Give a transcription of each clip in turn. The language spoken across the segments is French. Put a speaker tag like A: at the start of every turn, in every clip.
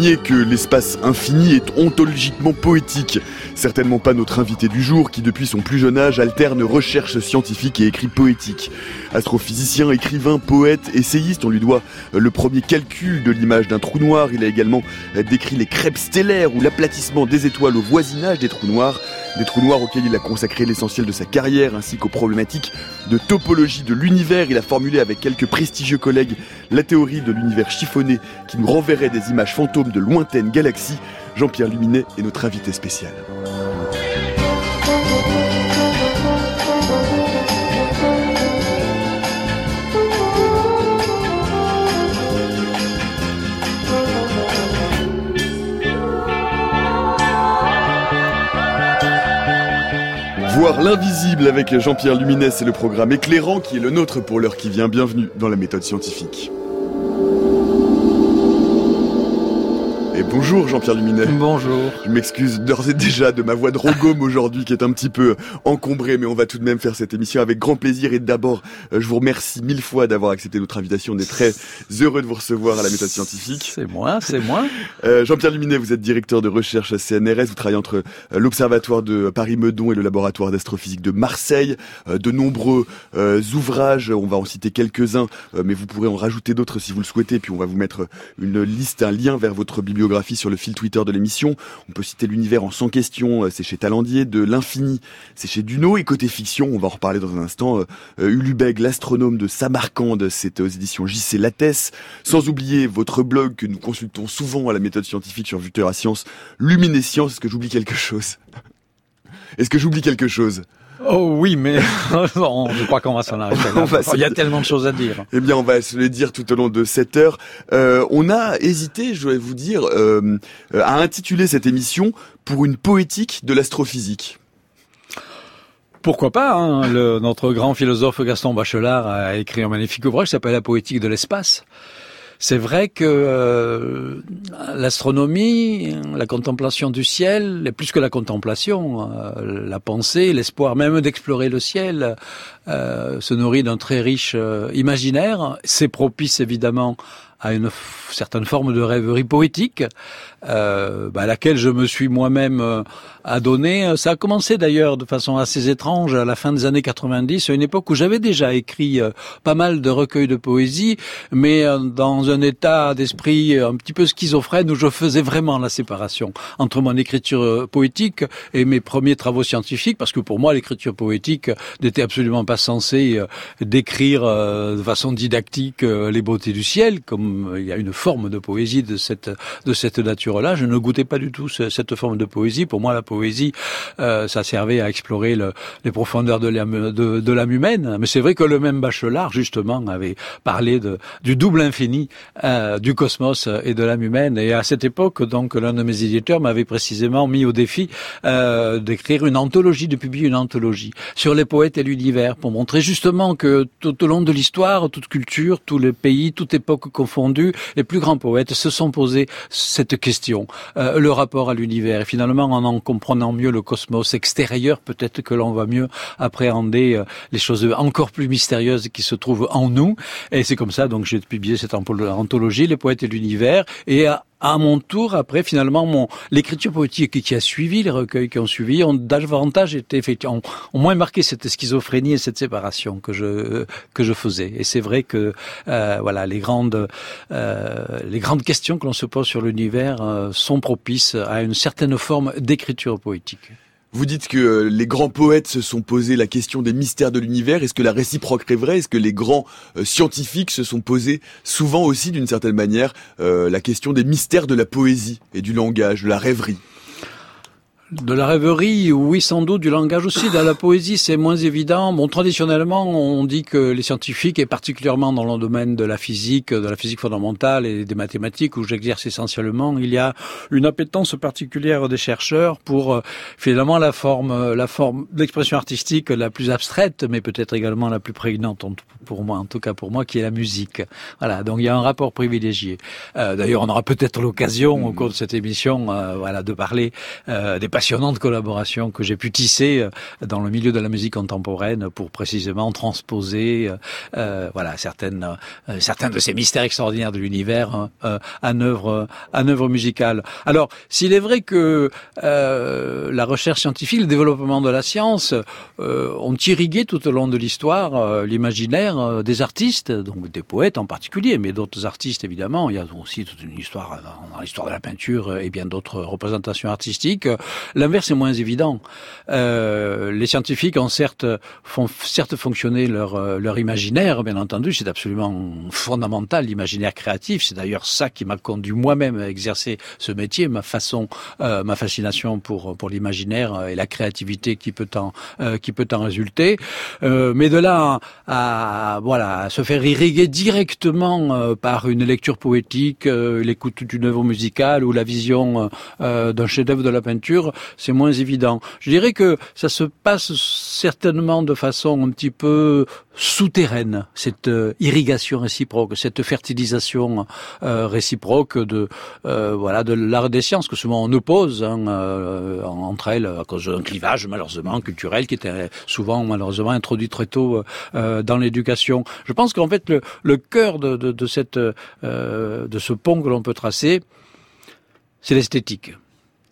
A: que l'espace infini est ontologiquement poétique Certainement pas notre invité du jour qui depuis son plus jeune âge alterne recherche scientifique et écrit poétique. Astrophysicien, écrivain, poète, essayiste, on lui doit le premier calcul de l'image d'un trou noir. Il a également décrit les crêpes stellaires ou l'aplatissement des étoiles au voisinage des trous noirs. Des trous noirs auxquels il a consacré l'essentiel de sa carrière ainsi qu'aux problématiques de topologie de l'univers. Il a formulé avec quelques prestigieux collègues la théorie de l'univers chiffonné qui nous renverrait des images fantômes de lointaines galaxies. Jean-Pierre Luminet est notre invité spécial. Voir l'invisible avec Jean-Pierre Luminet, c'est le programme éclairant qui est le nôtre pour l'heure qui vient. Bienvenue dans la méthode scientifique. Bonjour Jean-Pierre Luminet.
B: Bonjour.
A: Je m'excuse d'ores et déjà de ma voix de rogome aujourd'hui qui est un petit peu encombrée, mais on va tout de même faire cette émission avec grand plaisir. Et d'abord, euh, je vous remercie mille fois d'avoir accepté notre invitation. On est très heureux de vous recevoir à la méthode scientifique.
B: C'est moi, c'est moi.
A: Euh, Jean-Pierre Luminet, vous êtes directeur de recherche à CNRS. Vous travaillez entre euh, l'Observatoire de Paris-Meudon et le Laboratoire d'astrophysique de Marseille. De nombreux ouvrages, on va en citer quelques-uns, mais vous pourrez en rajouter d'autres si vous le souhaitez. Puis on va vous mettre une liste, un lien vers votre sur le fil Twitter de l'émission. On peut citer l'univers en 100 questions, euh, c'est chez Talandier, de l'infini, c'est chez Duno, et côté fiction, on va en reparler dans un instant, euh, euh, Ulubeg, l'astronome de Samarcande, c'est aux éditions JC Lattès, sans oublier votre blog que nous consultons souvent à la méthode scientifique sur Vuteur Science, Luminescience, est-ce que j'oublie quelque chose? Est-ce que j'oublie quelque chose?
B: Oh oui, mais je crois qu'on va s'en arrêter là. Il y a tellement de choses à dire.
A: Eh bien, on va se le dire tout au long de cette heure. Euh, on a hésité, je vais vous dire, euh, à intituler cette émission pour une poétique de l'astrophysique.
B: Pourquoi pas hein le, Notre grand philosophe Gaston Bachelard a écrit un magnifique ouvrage qui s'appelle La poétique de l'espace. C'est vrai que euh, l'astronomie, la contemplation du ciel, et plus que la contemplation, euh, la pensée, l'espoir même d'explorer le ciel, euh, se nourrit d'un très riche imaginaire. C'est propice évidemment à une certaine forme de rêverie poétique, euh, bah, à laquelle je me suis moi-même euh, adonné. Ça a commencé d'ailleurs de façon assez étrange à la fin des années 90, à une époque où j'avais déjà écrit euh, pas mal de recueils de poésie, mais euh, dans un état d'esprit un petit peu schizophrène où je faisais vraiment la séparation entre mon écriture poétique et mes premiers travaux scientifiques, parce que pour moi l'écriture poétique n'était absolument pas censée décrire de façon didactique les beautés du ciel, comme il y a une forme de poésie de cette de cette nature-là. Je ne goûtais pas du tout cette forme de poésie. Pour moi, la poésie, euh, ça servait à explorer le, les profondeurs de l'âme de, l'âme humaine. Mais c'est vrai que le même Bachelard, justement, avait parlé de, du double infini euh, du cosmos et de l'âme humaine. Et à cette époque, donc, l'un de mes éditeurs m'avait précisément mis au défi euh, d'écrire une anthologie, de publier une anthologie sur les poètes et l'univers, pour montrer justement que tout au long de l'histoire, toute culture, tous les pays, toute époque confondue, les plus grands poètes se sont posés cette question, euh, le rapport à l'univers. Et finalement, en en comprenant mieux le cosmos extérieur, peut-être que l'on va mieux appréhender euh, les choses encore plus mystérieuses qui se trouvent en nous. Et c'est comme ça, donc, j'ai publié cette anthologie, Les poètes et l'univers. Et mon tour, après, finalement, mon l'écriture poétique qui a suivi, les recueils qui ont suivi, ont davantage été effectivement, ont, moins marqué cette schizophrénie et cette séparation que je que je faisais. Et c'est vrai que euh, voilà, les grandes euh, les grandes questions que l'on se pose sur l'univers euh, sont propices à une certaine forme d'écriture poétique.
A: Vous dites que euh, les grands poètes se sont posé la question des mystères de l'univers. Est-ce que la réciproque est vraie? Est-ce que les grands euh, scientifiques se sont posés souvent aussi, d'une certaine manière, euh, la question des mystères de la poésie et du langage, de la rêverie?
B: De la rêverie, oui, sans doute, du langage aussi. Dans la poésie, c'est moins évident. Bon, traditionnellement, on dit que les scientifiques, et particulièrement dans le domaine de la physique, de la physique fondamentale et des mathématiques, où j'exerce essentiellement, il y a une appétence particulière des chercheurs pour euh, finalement la forme, la forme d'expression artistique la plus abstraite, mais peut-être également la plus prégnante pour moi, en tout cas pour moi, qui est la musique. Voilà, donc il y a un rapport privilégié. Euh, D'ailleurs, on aura peut-être l'occasion au cours de cette émission, euh, voilà, de parler des passionnante collaboration que j'ai pu tisser dans le milieu de la musique contemporaine pour précisément transposer voilà certaines certains de ces mystères extraordinaires de l'univers en œuvre en œuvre musicale. Alors, s'il est vrai que la recherche scientifique, le développement de la science ont irrigué tout au long de l'histoire l'imaginaire des artistes, donc des poètes en particulier, mais d'autres artistes évidemment. Il y a aussi toute une histoire dans l'histoire de la peinture et bien d'autres représentations artistiques. L'inverse est moins évident. Euh, les scientifiques ont certes font certes fonctionner leur leur imaginaire, bien entendu, c'est absolument fondamental l'imaginaire créatif. C'est d'ailleurs ça qui m'a conduit moi-même à exercer ce métier, ma façon, euh, ma fascination pour pour l'imaginaire et la créativité qui peut en euh, qui peut en résulter. Euh, mais de là à, voilà à se faire irriguer directement euh, par une lecture poétique, euh, l'écoute d'une œuvre musicale ou la vision euh, d'un chef-d'œuvre de la peinture, c'est moins évident. Je dirais que ça se passe certainement de façon un petit peu souterraine, cette irrigation réciproque, cette fertilisation réciproque de voilà de l'art des sciences que souvent on oppose hein, entre elles à cause d'un clivage malheureusement culturel qui était souvent malheureusement introduit très tôt dans l'éducation. Je pense qu'en fait le, cœur de, de, cette euh, de ce pont que l'on peut tracer, c'est l'esthétique.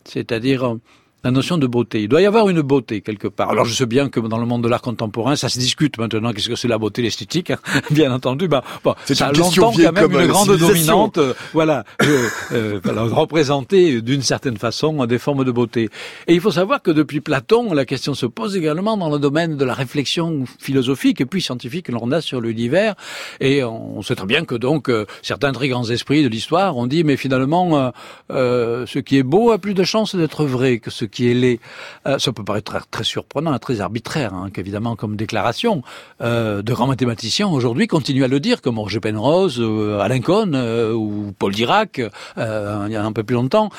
B: C'est-à-dire la notion de beauté. Il doit y avoir une beauté quelque part. Alors je sais bien que dans le monde de l'art contemporain, ça se discute maintenant. Qu'est-ce que c'est la beauté, l'esthétique hein Bien entendu, bah, bon, ça a longtemps quand même une grande dominante, euh, voilà, euh, euh, représenter d'une certaine façon des formes de beauté. Et il faut savoir que depuis Platon, la question se pose également dans le domaine de la réflexion philosophique et puis scientifique que l'on a sur l'univers. Et on sait très bien que donc euh, certains très grands esprits de l'histoire ont dit, mais finalement, euh, ce qui est beau a plus de chances d'être vrai que ce qui est laid. Euh, ça peut paraître très, très surprenant, très arbitraire, hein, qu'évidemment comme déclaration. Euh, de grands mathématiciens aujourd'hui continuent à le dire, comme Roger Penrose, euh, Alain Cohn ou Paul Dirac, il y a un peu plus longtemps.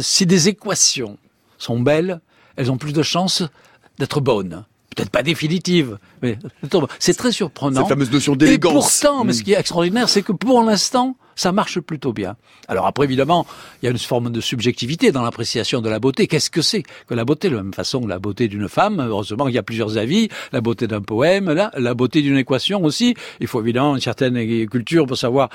B: si des équations sont belles, elles ont plus de chances d'être bonnes peut-être pas définitive, mais c'est très surprenant.
A: Cette fameuse notion d'élégance.
B: Et pourtant, mais ce qui est extraordinaire, c'est que pour l'instant, ça marche plutôt bien. Alors après, évidemment, il y a une forme de subjectivité dans l'appréciation de la beauté. Qu'est-ce que c'est que la beauté? De la même façon, la beauté d'une femme, heureusement, il y a plusieurs avis. La beauté d'un poème, la beauté d'une équation aussi. Il faut évidemment une certaine culture pour savoir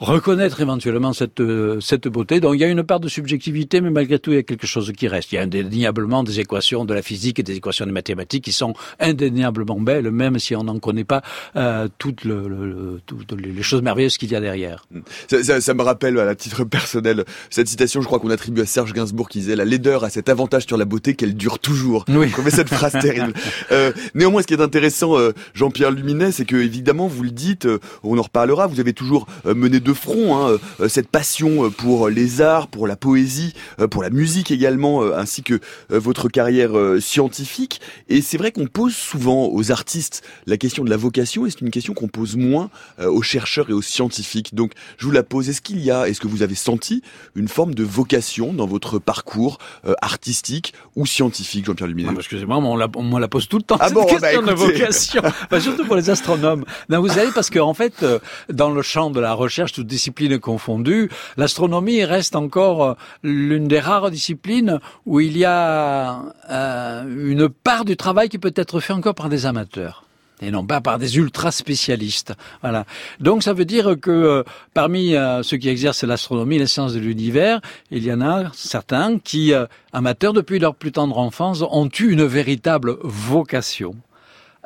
B: reconnaître éventuellement cette, cette beauté. Donc il y a une part de subjectivité, mais malgré tout, il y a quelque chose qui reste. Il y a indéniablement des équations de la physique et des équations de mathématiques qui sont indéniablement belles, même si on n'en connaît pas euh, toutes, le, le, toutes les choses merveilleuses qu'il y a derrière.
A: Ça, ça, ça, me rappelle, à titre personnel, cette citation, je crois qu'on attribue à Serge Gainsbourg qui disait « La laideur a cet avantage sur la beauté qu'elle dure toujours
B: oui. ».
A: Trouvais cette phrase terrible. Euh, néanmoins, ce qui est intéressant, euh, Jean-Pierre Luminet, c'est que évidemment, vous le dites, euh, on en reparlera, vous avez toujours euh, mené de front hein, euh, cette passion pour les arts, pour la poésie, pour la musique également, ainsi que votre carrière scientifique. Et c'est vrai qu'on pose souvent aux artistes la question de la vocation, et c'est une question qu'on pose moins aux chercheurs et aux scientifiques. Donc, je vous la pose. Est-ce qu'il y a, est-ce que vous avez senti une forme de vocation dans votre parcours artistique ou scientifique, Jean-Pierre Luminet
B: Excusez-moi, on, la, on la pose tout le temps.
A: Ah
B: cette
A: bon,
B: question
A: bah,
B: de vocation, bah, surtout pour les astronomes. Non, vous savez, parce qu'en en fait, dans le champ de la recherche, toutes disciplines confondues, l'astronomie reste encore l'une des rares disciplines où il y a euh, une part du travail qui peut être fait encore par des amateurs et non pas par des ultra spécialistes. Voilà. Donc ça veut dire que euh, parmi euh, ceux qui exercent l'astronomie, les sciences de l'univers, il y en a certains qui, euh, amateurs depuis leur plus tendre enfance, ont eu une véritable vocation.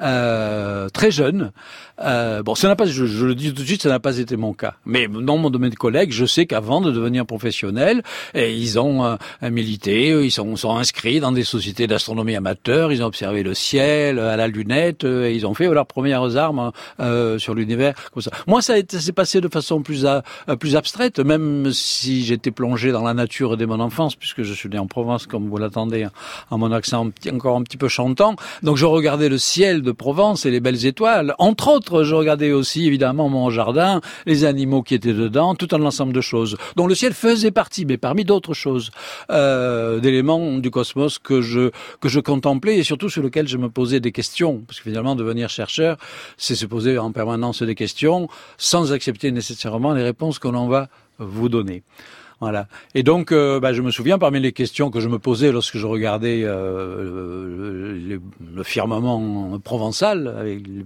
B: Euh, très jeune. Euh, bon, ça n'a pas, je, je, le dis tout de suite, ça n'a pas été mon cas. Mais dans mon domaine de collègue, je sais qu'avant de devenir professionnel, et ils ont euh, milité, ils sont, sont, inscrits dans des sociétés d'astronomie amateur, ils ont observé le ciel à la lunette, et ils ont fait leurs premières armes euh, sur l'univers. Comme ça. Moi, ça s'est passé de façon plus, à, plus abstraite, même si j'étais plongé dans la nature dès mon enfance, puisque je suis né en Provence, comme vous l'attendez, en mon accent encore un petit peu chantant. Donc je regardais le ciel de Provence et les belles étoiles. Entre autres, je regardais aussi évidemment mon jardin, les animaux qui étaient dedans, tout un ensemble de choses dont le ciel faisait partie, mais parmi d'autres choses, euh, d'éléments du cosmos que je que je contemplais et surtout sur lesquels je me posais des questions, parce que finalement devenir chercheur, c'est se poser en permanence des questions sans accepter nécessairement les réponses que l'on va vous donner. Et donc, euh, bah, je me souviens parmi les questions que je me posais lorsque je regardais euh, le, le, firmament provençal avec le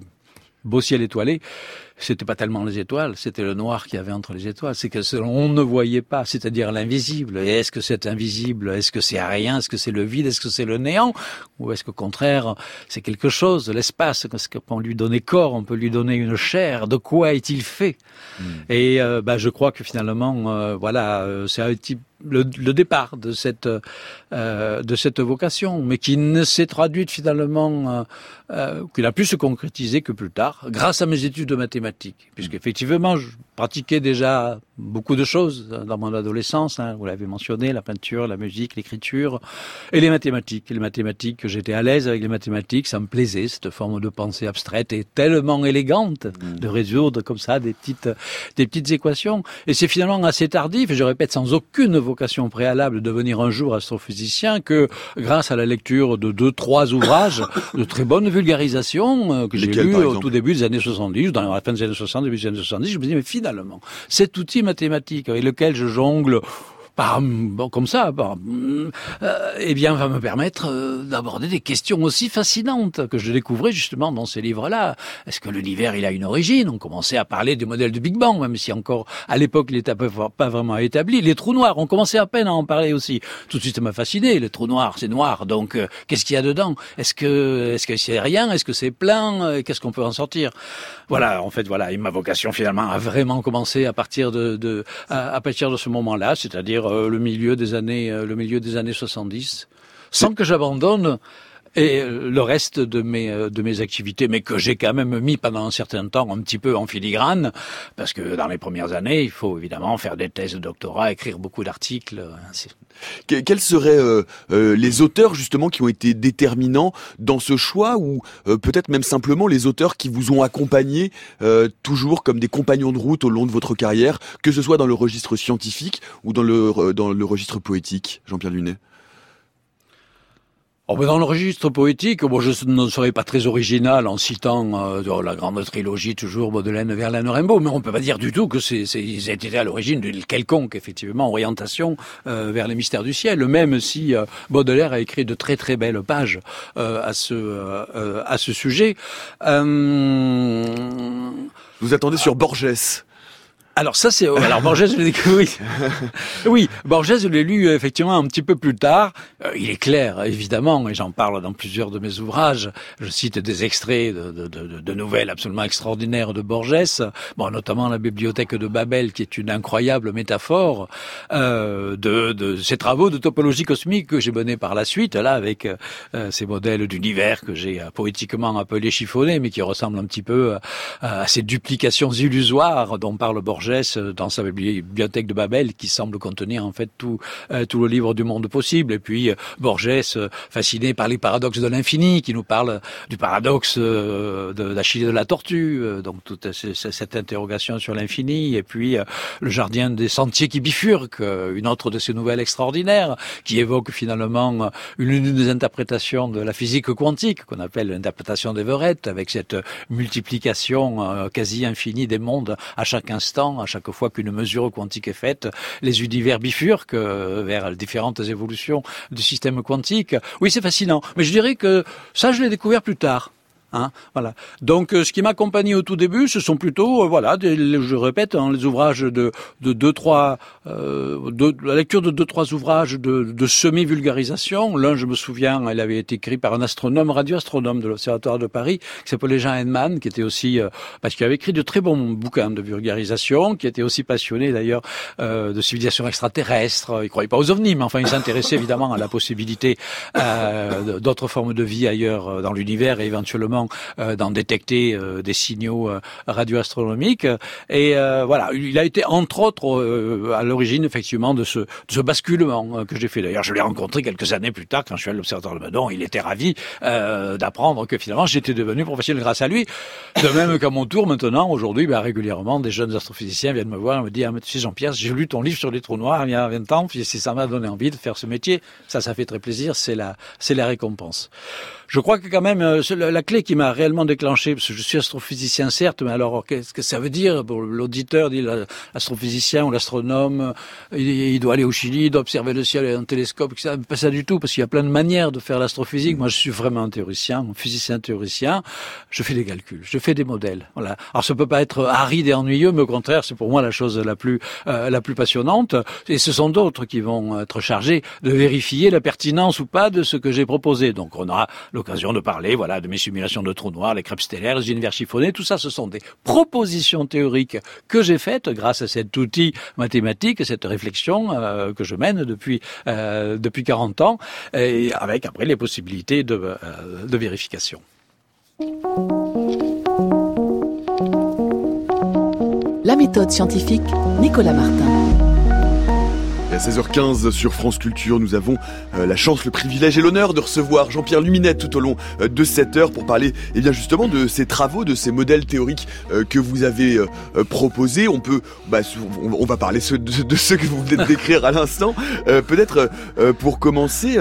B: beau ciel étoilé, c'était pas tellement les étoiles, c'était le noir qu'il y avait entre les étoiles. C'est que on ne voyait pas, c'est-à-dire l'invisible. Et est-ce que c'est invisible? Est-ce que c'est rien? Est-ce que c'est le vide? Est-ce que c'est le néant? Ou est-ce qu'au contraire, c'est quelque chose, l'espace? Est-ce qu'on lui donner corps On peut lui donner une chair. De quoi est-il fait? Hmm. Et euh, bah, je crois que finalement, euh, voilà, euh, c'est un type le, le, départ de cette euh, de cette vocation, mais qui ne s'est traduite finalement, euh, euh, qui n'a pu se concrétiser que plus tard, grâce à mes études de mathématiques, puisqu'effectivement je pratiquais déjà beaucoup de choses dans mon adolescence. Hein, vous l'avez mentionné, la peinture, la musique, l'écriture et les mathématiques. Les mathématiques, j'étais à l'aise avec les mathématiques, ça me plaisait cette forme de pensée abstraite et tellement élégante mmh. de résoudre comme ça des petites des petites équations. Et c'est finalement assez tardif, et je répète sans aucune vocation préalable de devenir un jour astrophysicien que grâce à la lecture de deux, trois ouvrages de très bonne vulgarisation euh, que j'ai lus au tout début des années 70, dans la fin des années 60, début des années 70, je me dis mais finalement, cet outil mathématique avec lequel je jongle bon, comme ça, euh, eh bien, va me permettre euh, d'aborder des questions aussi fascinantes que je découvrais justement dans ces livres-là. Est-ce que l'univers, il a une origine? On commençait à parler du modèle du Big Bang, même si encore à l'époque il n'était pas vraiment établi. Les trous noirs, on commençait à peine à en parler aussi. Tout de suite, ça m'a fasciné. Les trous noirs, c'est noir, donc euh, qu'est-ce qu'il y a dedans? Est-ce que est-ce que c'est rien? Est-ce que c'est plein? Qu'est-ce qu'on peut en sortir? Voilà, en fait, voilà, et ma vocation finalement a vraiment commencé à partir de, de à partir de ce moment-là, c'est-à-dire euh, le milieu des années euh, le milieu des années 70 sans que j'abandonne et euh, le reste de mes de mes activités, mais que j'ai quand même mis pendant un certain temps un petit peu en filigrane, parce que dans les premières années, il faut évidemment faire des thèses de doctorat, écrire beaucoup d'articles.
A: Quels seraient les auteurs justement qui ont été déterminants dans ce choix, ou peut-être même simplement les auteurs qui vous ont accompagné toujours comme des compagnons de route au long de votre carrière, que ce soit dans le registre scientifique ou dans le dans le registre poétique, Jean-Pierre Lunet?
B: Oh dans le registre poétique, bon, je ne serais pas très original en citant euh, la grande trilogie toujours Baudelaire, Verlaine, Rimbaud, mais on peut pas dire du tout que c'est, ils été à l'origine d'une quelconque effectivement orientation euh, vers les mystères du ciel, même si euh, Baudelaire a écrit de très très belles pages à ce à ce sujet.
A: Vous attendez sur Borges
B: alors ça c'est alors Borges je l'ai découvert. oui, Borges je l'ai lu effectivement un petit peu plus tard. Euh, il est clair évidemment et j'en parle dans plusieurs de mes ouvrages. Je cite des extraits de, de, de, de, nouvelles absolument extraordinaires de Borges, bon notamment la bibliothèque de Babel qui est une incroyable métaphore euh, de, de ces travaux de topologie cosmique que j'ai menés par la suite là avec euh, ces modèles d'univers que j'ai euh, poétiquement appelés chiffonnés mais qui ressemblent un petit peu euh, à ces duplications illusoires dont parle Borges euh, dans sa bibliothèque de Babel qui semble contenir en fait tout euh, le livre du monde possible. Et puis euh, Borges fasciné par les paradoxes de l'infini qui nous parle du paradoxe de d'Achille de la tortue donc toute cette interrogation sur l'infini. Et puis le jardin des sentiers qui bifurquent une autre de ces nouvelles extraordinaires qui évoque finalement une, des interprétations de la physique quantique qu'on appelle l'interprétation d'Everett avec cette multiplication quasi infinie des mondes à chaque instant à chaque fois qu'une mesure quantique est faite, les univers bifurquent euh, vers différentes évolutions du système quantique. Oui, c'est fascinant. Mais je dirais que ça, je l'ai découvert plus tard. Hein, voilà. Donc, euh, ce qui m'accompagne au tout début, ce sont plutôt, euh, voilà, je répète, hein, les ouvrages de de deux trois, euh, la lecture de deux trois ouvrages de, semi-vulgarisation. L'un, je me souviens, il avait été écrit par un astronome, radioastronome de l'Observatoire de Paris, qui s'appelait Jean Henneman, qui était aussi, parce qu'il avait écrit de très bons bouquins de vulgarisation, qui était aussi passionné d'ailleurs de civilisation extraterrestre. Il croyait pas aux ovnis, mais enfin, il s'intéressait évidemment à la possibilité d'autres formes de vie ailleurs dans l'univers et éventuellement euh, d'en détecter euh, des signaux euh, radioastronomiques. Et voilà, il a été entre autres à l'origine effectivement de ce, de ce basculement que j'ai fait. D'ailleurs, je l'ai rencontré quelques années plus tard quand je suis à l'Observatoire de Meudon. Il était ravi d'apprendre que finalement j'étais devenu professionnel grâce à lui. De même qu'à mon tour maintenant, aujourd'hui, ben, régulièrement, des jeunes astrophysiciens viennent me voir et me disent ah, tu sais Jean-Pierre, j'ai lu ton livre sur les trous noirs il y a 20 ans, puis ça m'a donné envie de faire ce métier. Ça, ça fait très plaisir, c'est la, c'est la récompense. Je crois que quand même, la clé qui m'a réellement déclenché, parce que je suis astrophysicien certes, mais alors qu'est-ce que ça veut dire pour l'auditeur dit l'astrophysicien ou l'astronome, il, doit aller au Chili, il doit observer le ciel avec un télescope, etc. Pas ça du tout, parce qu'il y a plein de manières de faire l'astrophysique. Moi, je suis vraiment un théoricien, un physicien théoricien. Je fais des calculs, je fais des modèles. Voilà. Alors ça peut pas être aride et ennuyeux, mais au contraire, c'est pour moi la chose la plus euh, la plus passionnante. Et ce sont d'autres qui vont être chargés de vérifier la pertinence ou pas de ce que j'ai proposé. Donc on aura l'occasion de parler, voilà, de mes simulations de trous noirs, les crêpes stellaires, les univers chiffonnés. Tout ça, ce sont des propositions théoriques que j'ai faites grâce à cet outil mathématique, cette réflexion euh, que je mène depuis euh, depuis 40 ans, avec après les possibilités de, euh, de vérification.
C: La méthode scientifique, Nicolas Martin.
A: À 16h15 sur France Culture, nous avons euh, la chance, le privilège et l'honneur de recevoir Jean-Pierre Luminette tout au long euh, de cette heure pour parler eh bien justement de ces travaux, de ces modèles théoriques euh, que vous avez proposés. On peut, bah, on, va parler de, ceux que vous venez de décrire à l'instant. Peut-être pour commencer,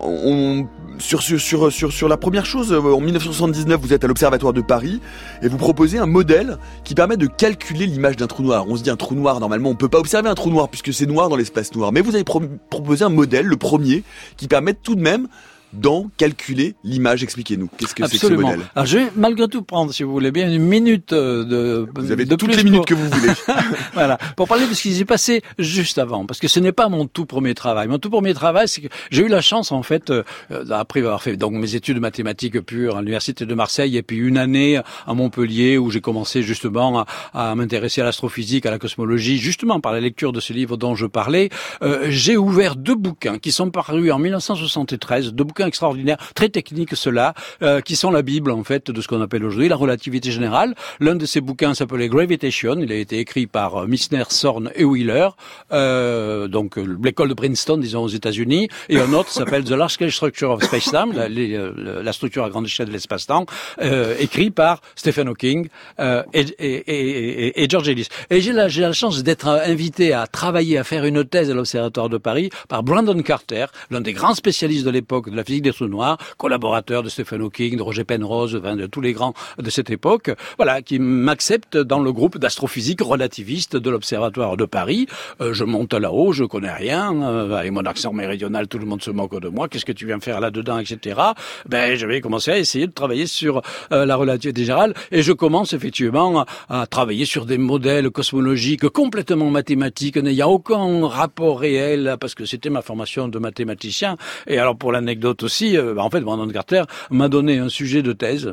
A: on sur, sur, sur, sur la première chose, en 1979, vous êtes à l'Observatoire de Paris et vous proposez un modèle qui permet de calculer l'image d'un trou noir. On se dit un trou noir, normalement, on peut pas observer un trou noir puisque c'est noir dans l'espace noir. Mais vous avez proposé un modèle, le premier, qui permet tout de même dans calculer l'image. Expliquez-nous. Qu'est-ce que c'est que ce modèle
B: Alors je vais malgré tout prendre, si vous voulez bien, une minute euh, de.
A: Vous avez de toutes les minutes que vous voulez.
B: voilà, pour parler de ce qui s'est passé juste avant, parce que ce n'est pas mon tout premier travail. Mon tout premier travail, c'est que j'ai eu la chance en fait, euh, après avoir fait donc mes études de mathématiques pures à l'université de Marseille et puis une année à Montpellier où j'ai commencé justement à, à m'intéresser à l'astrophysique, à la cosmologie, justement par la lecture de ce livre dont je parlais. Euh, j'ai ouvert deux bouquins qui sont parus en 1973, deux bouquins extraordinaire, très techniques ceux-là, euh, qui sont la Bible en fait de ce qu'on appelle aujourd'hui la relativité générale. L'un de ces bouquins s'appelait Gravitation, il a été écrit par euh, Missner, Sorn et Wheeler, euh, donc euh, l'école de Princeton, disons aux États-Unis, et un autre s'appelle The Large Scale Structure of Space-Time, la, la, structure à grande échelle de l'espace-temps, euh, écrit par Stephen Hawking et, et, et, et, George Ellis. Et j'ai la, la chance d'être invité à travailler, à faire une thèse à l'Observatoire de Paris par Brandon Carter, l'un des grands spécialistes de l'époque de la physique des trous noirs, collaborateur de Stephen Hawking, de Roger Penrose, de tous les grands de cette époque, voilà, qui m'accepte dans le groupe d'astrophysique relativiste de l'Observatoire de Paris. Euh, je monte là-haut, je connais rien, euh, mon accent méridional, tout le monde se moque de moi. Qu'est-ce que tu viens faire là-dedans, etc. Ben, je vais commencer à essayer de travailler sur euh, la relativité générale et je commence effectivement à, travailler sur des modèles cosmologiques complètement mathématiques, n'ayant aucun rapport réel, parce que c'était ma formation de mathématicien. Et alors, pour l'anecdote aussi, euh, bah, en fait, Brandon Carter m'a donné un sujet de thèse,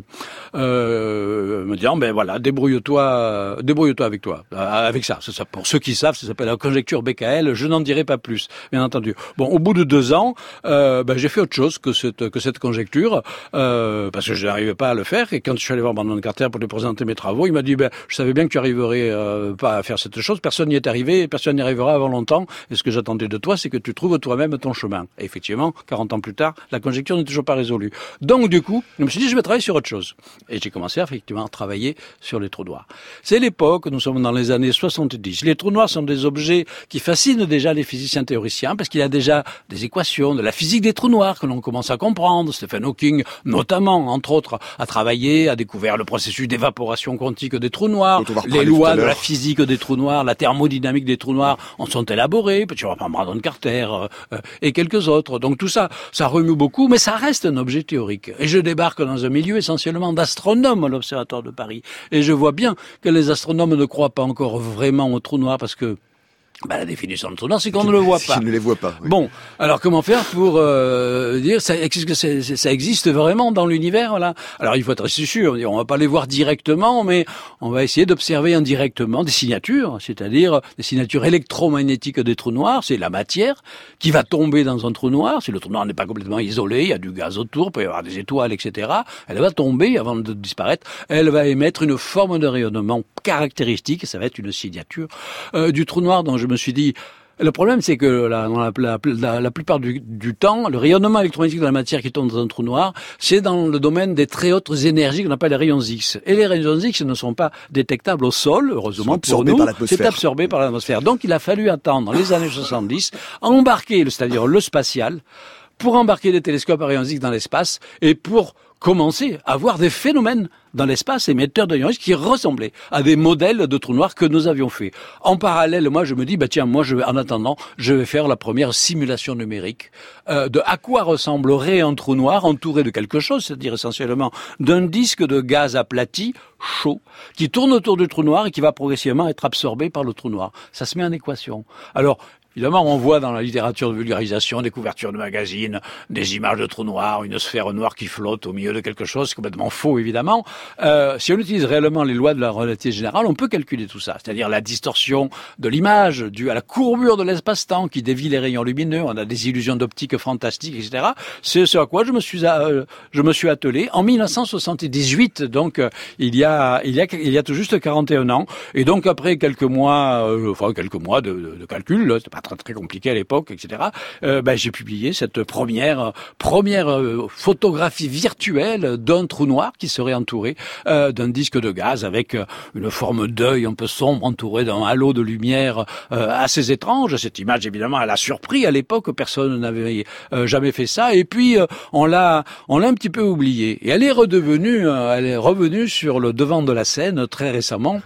B: euh, me disant, ben voilà, débrouille-toi, débrouille-toi avec toi, euh, avec ça. Pour ceux qui savent, ça s'appelle la conjecture BKL. Je n'en dirai pas plus, bien entendu. Bon, au bout de deux ans, ben, j'ai fait autre chose que cette que cette conjecture, parce que je n'arrivais pas à le faire. Et quand je suis allé voir Brandon Carter pour lui présenter mes travaux, il m'a dit, ben, je savais bien que tu arriverais pas à faire cette chose. Personne n'y est arrivé, personne n'y arrivera avant longtemps. Et ce que j'attendais de toi, c'est que tu trouves toi-même ton chemin. Et effectivement, 40 ans plus tard, la la conjecture n'est toujours pas résolue. Donc du coup, je me suis dit, je vais travailler sur autre chose. Et j'ai commencé effectivement à travailler sur les trous noirs. C'est l'époque, nous sommes dans les années 70. Les trous noirs sont des objets qui fascinent déjà les physiciens théoriciens parce qu'il y a déjà des équations de la physique des trous noirs que l'on commence à comprendre. Stephen Hawking, notamment, entre autres, a travaillé, a découvert le processus d'évaporation quantique des trous noirs, les lois de la physique des trous noirs, la thermodynamique des trous noirs en sont élaborées. Tu vas prendre Brandon Carter euh, euh, et quelques autres. Donc tout ça, ça remue beaucoup mais ça reste un objet théorique. Et je débarque dans un milieu essentiellement d'astronomes à l'Observatoire de Paris. Et je vois bien que les astronomes ne croient pas encore vraiment au trou noir parce que bah, la définition de trou noir, c'est qu'on ne le voit pas.
A: ne les voit pas.
B: Bon, alors comment faire pour euh, dire ça, que ça existe vraiment dans l'univers voilà Alors il faut être sûr, on va pas les voir directement, mais on va essayer d'observer indirectement des signatures, c'est-à-dire des signatures électromagnétiques des trous noirs. C'est la matière qui va tomber dans un trou noir. Si le trou noir n'est pas complètement isolé, il y a du gaz autour, il peut y avoir des étoiles, etc. Elle va tomber avant de disparaître. Elle va émettre une forme de rayonnement caractéristique. Ça va être une signature euh, du trou noir dont je me suis dit, le problème, c'est que la, la, la, plupart du, du, temps, le rayonnement électromagnétique de la matière qui tombe dans un trou noir, c'est dans le domaine des très hautes énergies qu'on appelle les rayons X. Et les rayons X ne sont pas détectables au sol, heureusement pour nous, c'est absorbé par l'atmosphère. Donc il a fallu attendre les années 70, embarquer, c'est-à-dire le spatial, pour embarquer des télescopes à rayons X dans l'espace et pour commencer à voir des phénomènes dans l'espace émetteur de X qui ressemblaient à des modèles de trous noirs que nous avions fait. En parallèle, moi, je me dis, bah tiens, moi, je en attendant, je vais faire la première simulation numérique euh, de à quoi ressemblerait un trou noir entouré de quelque chose, c'est-à-dire essentiellement d'un disque de gaz aplati chaud qui tourne autour du trou noir et qui va progressivement être absorbé par le trou noir. Ça se met en équation. Alors, Évidemment, on voit dans la littérature de vulgarisation des couvertures de magazines, des images de trous noirs, une sphère noire qui flotte au milieu de quelque chose, complètement faux évidemment. Euh, si on utilise réellement les lois de la relativité générale, on peut calculer tout ça, c'est-à-dire la distorsion de l'image due à la courbure de l'espace-temps qui dévie les rayons lumineux, on a des illusions d'optique fantastiques, etc. C'est ce à quoi je me suis, euh, je me suis attelé en 1978, donc euh, il y a il y a il y a tout juste 41 ans, et donc après quelques mois, euh, enfin quelques mois de, de, de calcul, c'est pas très, compliqué à l'époque, etc. Euh, ben, j'ai publié cette première première euh, photographie virtuelle d'un trou noir qui serait entouré euh, d'un disque de gaz avec une forme d'œil un peu sombre entouré d'un halo de lumière assez étrange. Cette image, évidemment, elle a surpris à l'époque. Personne n'avait jamais fait ça. Et puis on l'a on l'a un petit peu oublié. Et elle est redevenue, elle est revenue sur le devant de la scène très récemment,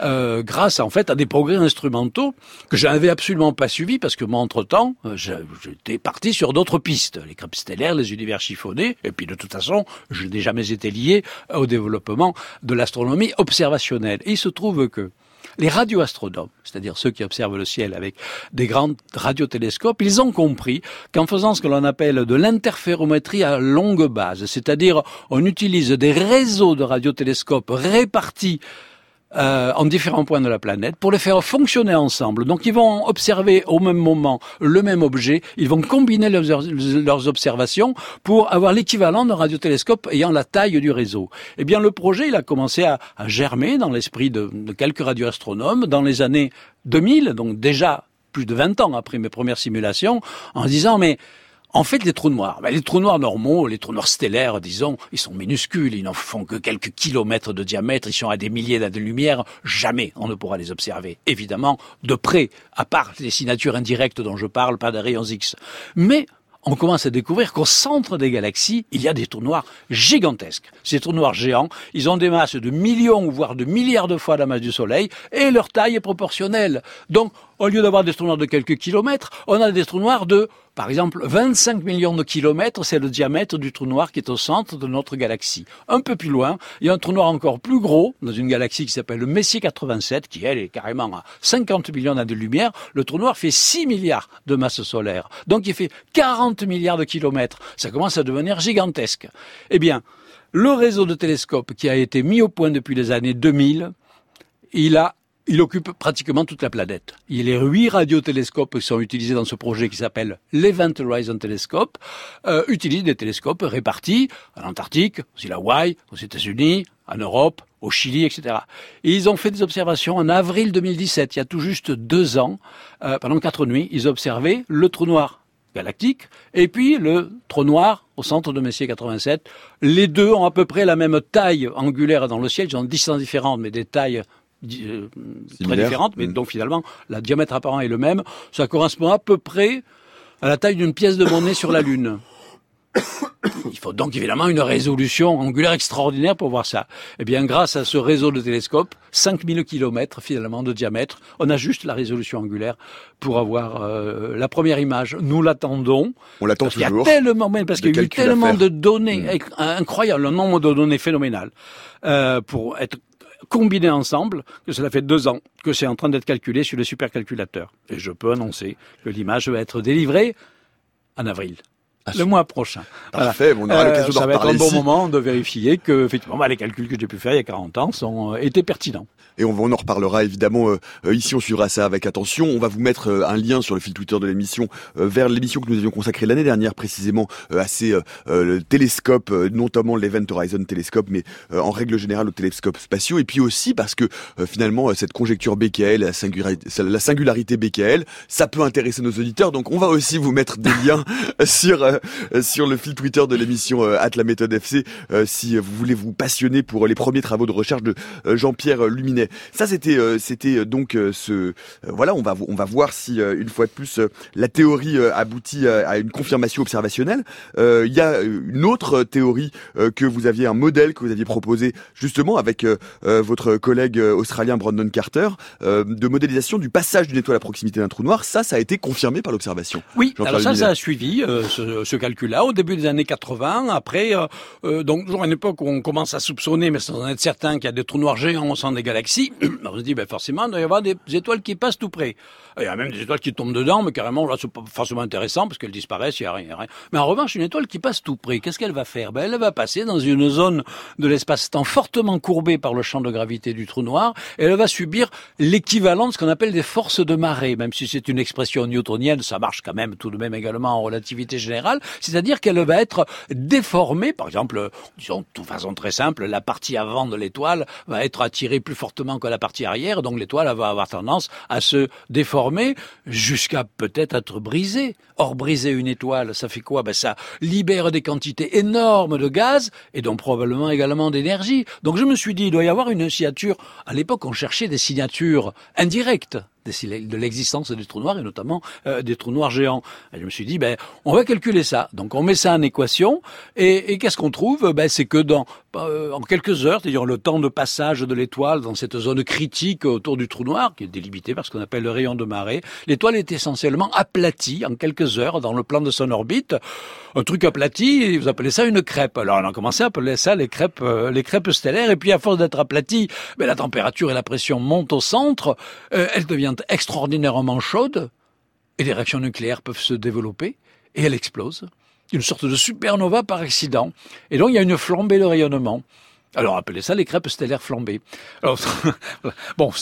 B: grâce en fait à des progrès instrumentaux que j'avais absolument pas parce que moi, entre-temps, euh, j'étais parti sur d'autres pistes, les crêpes stellaires, les univers chiffonnés, et puis de toute façon, je n'ai jamais été lié au développement de l'astronomie observationnelle. Et il se trouve que les radioastronomes, c'est-à-dire ceux qui observent le ciel avec des grands radiotélescopes, ils ont compris qu'en faisant ce que l'on appelle de l'interférométrie à longue base, c'est-à-dire on utilise des réseaux de radiotélescopes répartis euh, en différents points de la planète pour les faire fonctionner ensemble. Donc ils vont observer au même moment le même objet, ils vont combiner leurs, observations pour avoir l'équivalent d'un radiotélescope ayant la taille du réseau. Eh bien le projet, il a commencé à, germer dans l'esprit de, de quelques radioastronomes dans les années 2000, donc déjà plus de 20 ans après mes premières simulations, en disant mais en fait, les trous noirs, ben, les trous noirs normaux, les trous noirs stellaires, disons, ils sont minuscules, ils n'en font que quelques kilomètres de diamètre, ils sont à des milliers d'années-lumière, jamais on ne pourra les observer. Évidemment, de près, à part les signatures indirectes dont je parle, pas des rayons X. Mais on commence à découvrir qu'au centre des galaxies, il y a des trous noirs gigantesques. Ces trous noirs géants, ils ont des masses de millions, voire de milliards de fois la masse du Soleil, et leur taille est proportionnelle. Donc, au lieu d'avoir des trous noirs de quelques kilomètres, on a des trous noirs de, par exemple, 25 millions de kilomètres, c'est le diamètre du trou noir qui est au centre de notre galaxie. Un peu plus loin, il y a un trou noir encore plus gros, dans une galaxie qui s'appelle le Messier 87, qui elle est carrément à 50 millions d'années-lumière. Le trou noir fait 6 milliards de masse solaire. Donc il fait 40 milliards de kilomètres. Ça commence à devenir gigantesque. Eh bien, le réseau de télescopes qui a été mis au point depuis les années 2000, il a il occupe pratiquement toute la planète. Il y a huit radiotélescopes qui sont utilisés dans ce projet qui s'appelle l'Event Horizon Telescope, euh, utilisent des télescopes répartis en Antarctique, aux îles Hawaï, aux États-Unis, en Europe, au Chili, etc. Et ils ont fait des observations en avril 2017, il y a tout juste deux ans, euh, pendant quatre nuits, ils observaient le trou noir galactique et puis le trou noir au centre de Messier 87. Les deux ont à peu près la même taille angulaire dans le ciel, ils ont distances différentes, mais des tailles euh, très différentes, mais mm. donc finalement, le diamètre apparent est le même. Ça correspond à peu près à la taille d'une pièce de monnaie sur la Lune. Il faut donc évidemment une résolution angulaire extraordinaire pour voir ça. Eh bien, grâce à ce réseau de télescopes, 5000 km finalement de diamètre, on a juste la résolution angulaire pour avoir euh, la première image. Nous l'attendons.
A: On l'attend
B: toujours. Il y a tellement, parce qu'il y a eu tellement de données mm. incroyables, le nombre de données phénoménal euh, pour être combinés ensemble, que cela fait deux ans que c'est en train d'être calculé sur le supercalculateur. Et je peux annoncer que l'image va être délivrée en avril. Le mois prochain.
A: Parfait, on aura l'occasion
B: d'en
A: Ça va
B: être un bon moment de vérifier que, effectivement, bah, les calculs que j'ai pu faire il y a 40 ans sont, euh, étaient pertinents.
A: Et on, on en reparlera évidemment euh, euh, ici, on suivra ça avec attention. On va vous mettre euh, un lien sur le fil Twitter de l'émission vers l'émission que nous avions consacrée l'année dernière précisément à ces télescopes, notamment l'Event Horizon Telescope, mais en règle générale aux télescopes spatiaux, et puis aussi parce que finalement cette conjecture BKL, la singularité, la singularité BKL, ça peut intéresser nos auditeurs, donc on va aussi vous mettre des liens sur sur le fil Twitter de l'émission At la méthode FC si vous voulez vous passionner pour les premiers travaux de recherche de Jean-Pierre Luminet. Ça c'était c'était donc ce voilà on va on va voir si une fois de plus la théorie aboutit à une confirmation observationnelle. Il y a une autre théorie que vous aviez un modèle que vous aviez proposé justement avec votre collègue australien Brandon Carter de modélisation du passage d'une étoile à proximité d'un trou noir. Ça, ça a été confirmé par l'observation.
B: Oui, alors ça, ça a suivi ce, ce calcul-là au début des années 80. Après, donc toujours à une époque où on commence à soupçonner, mais sans en être certain, qu'il y a des trous noirs géants au centre des galaxies. on se dit, ben forcément, il doit y avoir des étoiles qui passent tout près. Il y a même des étoiles qui tombent dedans, mais carrément, là, c'est pas forcément intéressant parce qu'elles disparaissent, il n'y a rien, rien. Mais en revanche, une étoile qui passe tout près, qu'est-ce qu'elle va faire? Ben, Elle va passer dans une zone de l'espace-temps fortement courbée par le champ de gravité du trou noir, et elle va subir l'équivalent de ce qu'on appelle des forces de marée, même si c'est une expression newtonienne, ça marche quand même tout de même également en relativité générale, c'est-à-dire qu'elle va être déformée, par exemple, disons de façon très simple, la partie avant de l'étoile va être attirée plus fortement que la partie arrière, donc l'étoile va avoir tendance à se déformer jusqu'à peut-être être brisé. Or, briser une étoile, ça fait quoi? Ben, Ça libère des quantités énormes de gaz et donc probablement également d'énergie. Donc je me suis dit, il doit y avoir une signature. À l'époque, on cherchait des signatures indirectes de l'existence des trous noirs et notamment euh, des trous noirs géants. Et je me suis dit, ben, on va calculer ça. Donc on met ça en équation et, et qu'est-ce qu'on trouve? Ben, C'est que dans euh, en quelques heures, c'est-à-dire le temps de passage de l'étoile dans cette zone critique autour du trou noir, qui est délimitée par ce qu'on appelle le rayon de marée, l'étoile est essentiellement aplatie en quelques heures dans le plan de son orbite. Un truc aplati, vous appelez ça une crêpe. Alors on a commencé à appeler ça les crêpes, euh, les crêpes stellaires. Et puis à force d'être aplatie, ben, la température et la pression montent au centre. elle devient extraordinairement chaude et des réactions nucléaires peuvent se développer et elle explose. Une sorte de supernova par accident. Et donc il y a une flambée de rayonnement. Alors appelez ça les crêpes stellaires flambées. Alors, bon,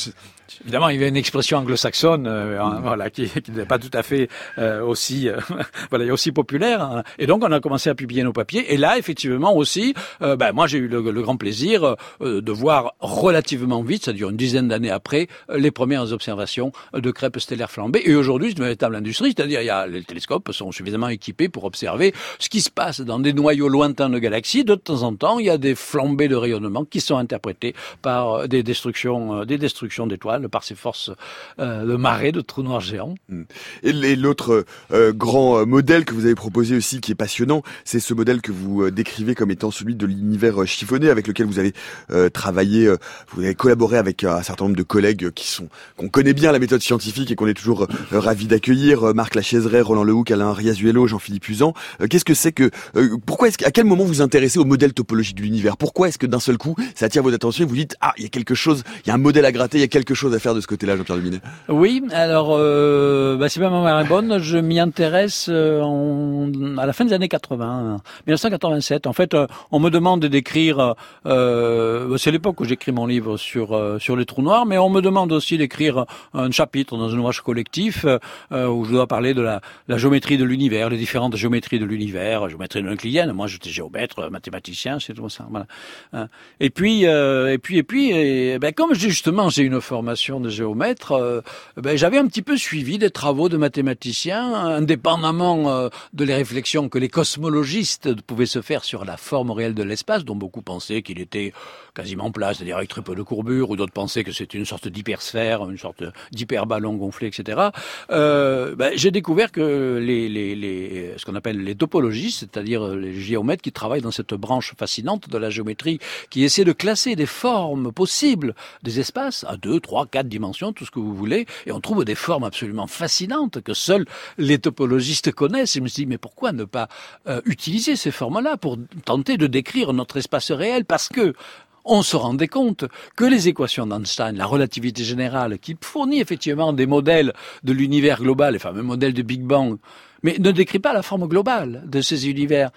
B: Évidemment, il y a une expression anglo-saxonne, euh, hein, voilà, qui, qui n'est pas tout à fait euh, aussi, euh, voilà, aussi populaire. Hein. Et donc, on a commencé à publier nos papiers. Et là, effectivement, aussi, ben, moi, j'ai eu le, grand plaisir de voir relativement vite, dure une dizaine d'années après, les premières observations de crêpes stellaires flambées. Et aujourd'hui, c'est une véritable industrie, c'est-à-dire, il y a les télescopes sont suffisamment équipés pour observer ce qui se passe dans des noyaux lointains de galaxies. De temps en temps, il y a des flambées de rayonnement qui sont interprétées par des destructions, des destructions d'étoiles par ces forces euh, de marée, de trous noirs géants. Hmm.
A: Et l'autre euh, grand euh, modèle que vous avez proposé aussi, qui est passionnant, c'est ce modèle que vous décrivez comme étant celui de l'univers chiffonné, avec lequel vous avez travaillé, vous avez collaboré avec un certain nombre de collègues qui sont qu'on connaît bien la méthode scientifique et qu'on est toujours ravi d'accueillir, Marc Lachaiseray, Roland Lehoucq, Alain Riazuelo, Jean-Philippe Usan. Qu'est-ce que c'est que, pourquoi est-ce à quel moment vous vous intéressez au modèle topologique de l'univers? Pourquoi est-ce que d'un seul coup, ça attire votre attention et vous dites, ah, il y a quelque chose, il y a un modèle à gratter, il y a quelque chose à faire de ce côté-là, Jean-Pierre Luminet
B: Oui, alors euh, bah, si ma mémoire est bonne, je m'y intéresse euh, à la fin des années 80, 1987. En fait, euh, on me demande d'écrire, euh, bah, c'est l'époque où j'écris mon livre sur euh, sur les trous noirs, mais on me demande aussi d'écrire un chapitre dans un ouvrage collectif où je dois parler de la, la géométrie de l'univers, les différentes géométries de l'univers, géométrie de l'Euclidienne. Moi, j'étais géomètre, mathématicien, c'est tout ça. Voilà. Hein. Et puis, et puis, et puis, et, ben, comme justement j'ai une formation de géomètre, euh, ben, j'avais un petit peu suivi des travaux de mathématiciens, indépendamment euh, de les réflexions que les cosmologistes pouvaient se faire sur la forme réelle de l'espace, dont beaucoup pensaient qu'il était quasiment plat, c'est-à-dire avec très peu de courbure, ou d'autres pensaient que c'était une sorte d'hypersphère, une sorte d'hyperballon gonflé, etc. Euh, ben, j'ai découvert que ce qu'on appelle les topologistes, c'est-à-dire les géomètres qui travaillent dans cette branche fascinante de la géométrie, qui essaient de classer des formes possibles des espaces à deux, quatre dimensions, tout ce que vous voulez, et on trouve des formes absolument fascinantes que seuls les topologistes connaissent. Me mais pourquoi ne pas euh, utiliser ces formes-là pour tenter de décrire notre espace réel? Parce que on se rendait compte que les équations d'Einstein, la relativité générale, qui fournit effectivement des modèles de l'univers global, les fameux modèles de Big Bang, mais ne décrit pas la forme globale de ces univers.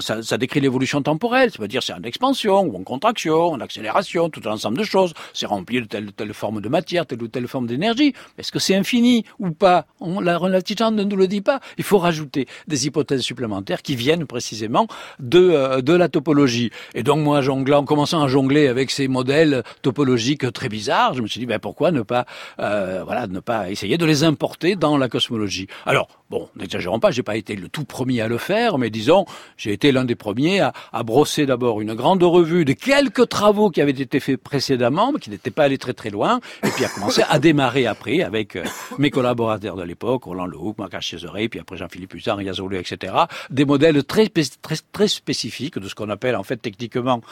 B: Ça, ça décrit l'évolution temporelle, ça veut dire c'est en expansion ou en contraction, en accélération, tout un ensemble de choses. C'est rempli de telle ou telle forme de matière, telle ou telle forme d'énergie. Est-ce que c'est infini ou pas? La relativité ne nous le dit pas. Il faut rajouter des hypothèses supplémentaires qui viennent précisément de, euh, de la topologie. Et donc moi, jonglant, en commençant à jongler avec ces modèles topologiques très bizarres, je me suis dit ben, pourquoi ne pas, euh, voilà, ne pas essayer de les importer dans la cosmologie? Alors, Bon, n'exagérons pas, j'ai pas été le tout premier à le faire, mais disons, j'ai été l'un des premiers à, brosser d'abord une grande revue de quelques travaux qui avaient été faits précédemment, mais qui n'étaient pas allés très très loin, et puis à commencer à démarrer après avec euh, mes collaborateurs de l'époque, Roland Lehoucq, Marc Chézeret, puis après Jean-Philippe Hussard, Yazolou, etc. Des modèles très, très, très spécifiques de ce qu'on appelle en fait techniquement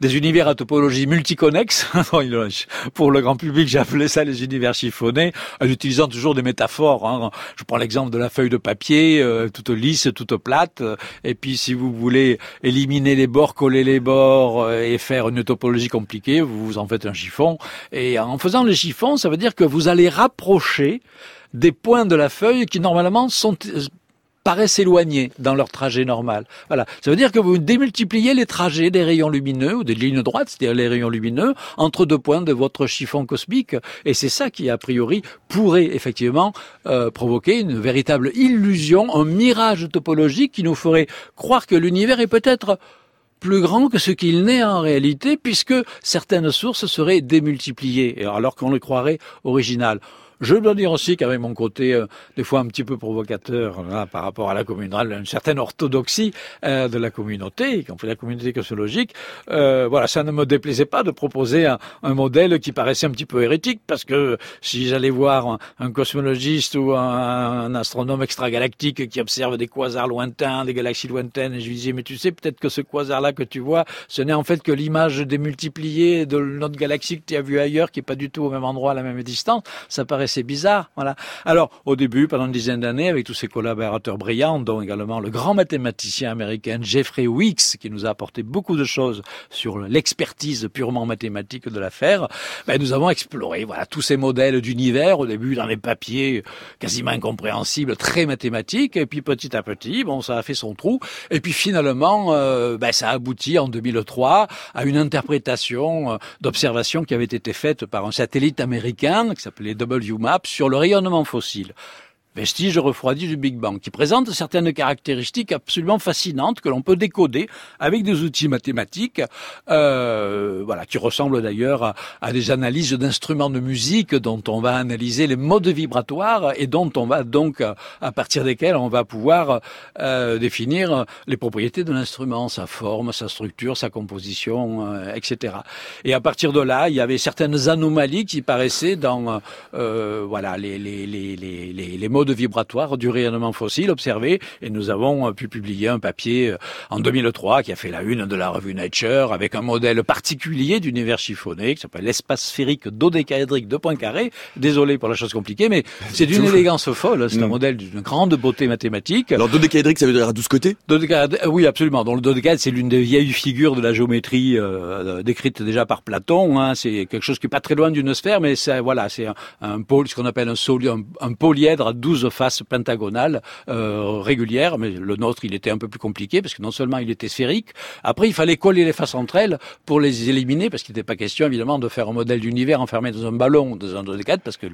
B: des univers à topologie multiconnexes. Pour le grand public, appelé ça les univers chiffonnés, en utilisant toujours des métaphores. Hein. Je prends l'exemple de la feuille de papier, euh, toute lisse, toute plate. Et puis, si vous voulez éliminer les bords, coller les bords euh, et faire une topologie compliquée, vous, en faites un chiffon. Et en faisant les chiffons, ça veut dire que vous allez rapprocher des points de la feuille qui normalement sont paraissent éloignés dans leur trajet normal. Voilà. Ça veut dire que vous démultipliez les trajets des rayons lumineux ou des lignes droites, c'est-à-dire les rayons lumineux, entre deux points de votre chiffon cosmique. Et c'est ça qui, a priori, pourrait effectivement euh, provoquer une véritable illusion, un mirage topologique qui nous ferait croire que l'univers est peut-être plus grand que ce qu'il n'est en réalité, puisque certaines sources seraient démultipliées, alors qu'on le croirait original. Je dois dire aussi qu'avec mon côté euh, des fois un petit peu provocateur par rapport à la communauté, une certaine orthodoxie euh, de la communauté, y compris la communauté cosmologique, euh, voilà, ça ne me déplaisait pas de proposer un, un, modèle qui paraissait un petit peu hérétique, parce que si j'allais voir un, un, cosmologiste ou un, un, astronome extragalactique qui observe des quasars lointains, des galaxies lointaines, et je lui disais, mais tu sais peut-être que ce quasar-là que tu vois, ce n'est en fait que l'image démultipliée de notre galaxie que tu as vue ailleurs, qui est pas du tout au même endroit, à la même distance, ça paraissait c'est bizarre. Voilà. Alors, au début, pendant une dizaine d'années, avec tous ces collaborateurs brillants, dont également le grand mathématicien américain Jeffrey Weeks, qui nous a apporté beaucoup de choses sur l'expertise purement mathématique de l'affaire, ben, nous avons exploré voilà tous ces modèles d'univers, au début dans des papiers quasiment incompréhensibles, très mathématiques, et puis petit à petit, bon, ça a fait son trou, et puis finalement, euh, ben, ça a abouti en 2003 à une interprétation euh, d'observations qui avait été faite par un satellite américain qui s'appelait W sur le rayonnement fossile vestige refroidi du Big Bang, qui présente certaines caractéristiques absolument fascinantes que l'on peut décoder avec des outils mathématiques, euh, voilà, qui ressemblent d'ailleurs à, des analyses d'instruments de musique dont on va analyser les modes vibratoires et dont on va donc, à partir desquels on va pouvoir euh, définir les propriétés de l'instrument, sa forme, sa structure, sa composition, euh, etc. Et à partir de là, il y avait certaines anomalies qui paraissaient dans, euh, voilà, les, les, les, les, les modes de vibratoire du rayonnement fossile observé et nous avons euh, pu publier un papier euh, en 2003 qui a fait la une de la revue Nature avec un modèle particulier d'univers chiffonné qui s'appelle l'espace sphérique dodécaédrique de point carré. Désolé pour la chose compliquée, mais c'est d'une élégance folle. C'est un modèle d'une grande beauté mathématique.
A: Alors dodécaédrique, ça veut dire à 12 côtés
B: euh, Oui, absolument. Donc le dodécaèdre, c'est l'une des vieilles figures de la géométrie euh, décrite déjà par Platon. Hein. C'est quelque chose qui est pas très loin d'une sphère, mais c'est voilà, c'est un, un, pôle, ce qu'on appelle un, un, un polyèdre à 12 faces pentagonales euh, régulières, mais le nôtre, il était un peu plus compliqué parce que non seulement il était sphérique, après il fallait coller les faces entre elles pour les éliminer parce qu'il n'était pas question évidemment de faire un modèle d'univers enfermé dans un ballon, dans un dodécade, parce que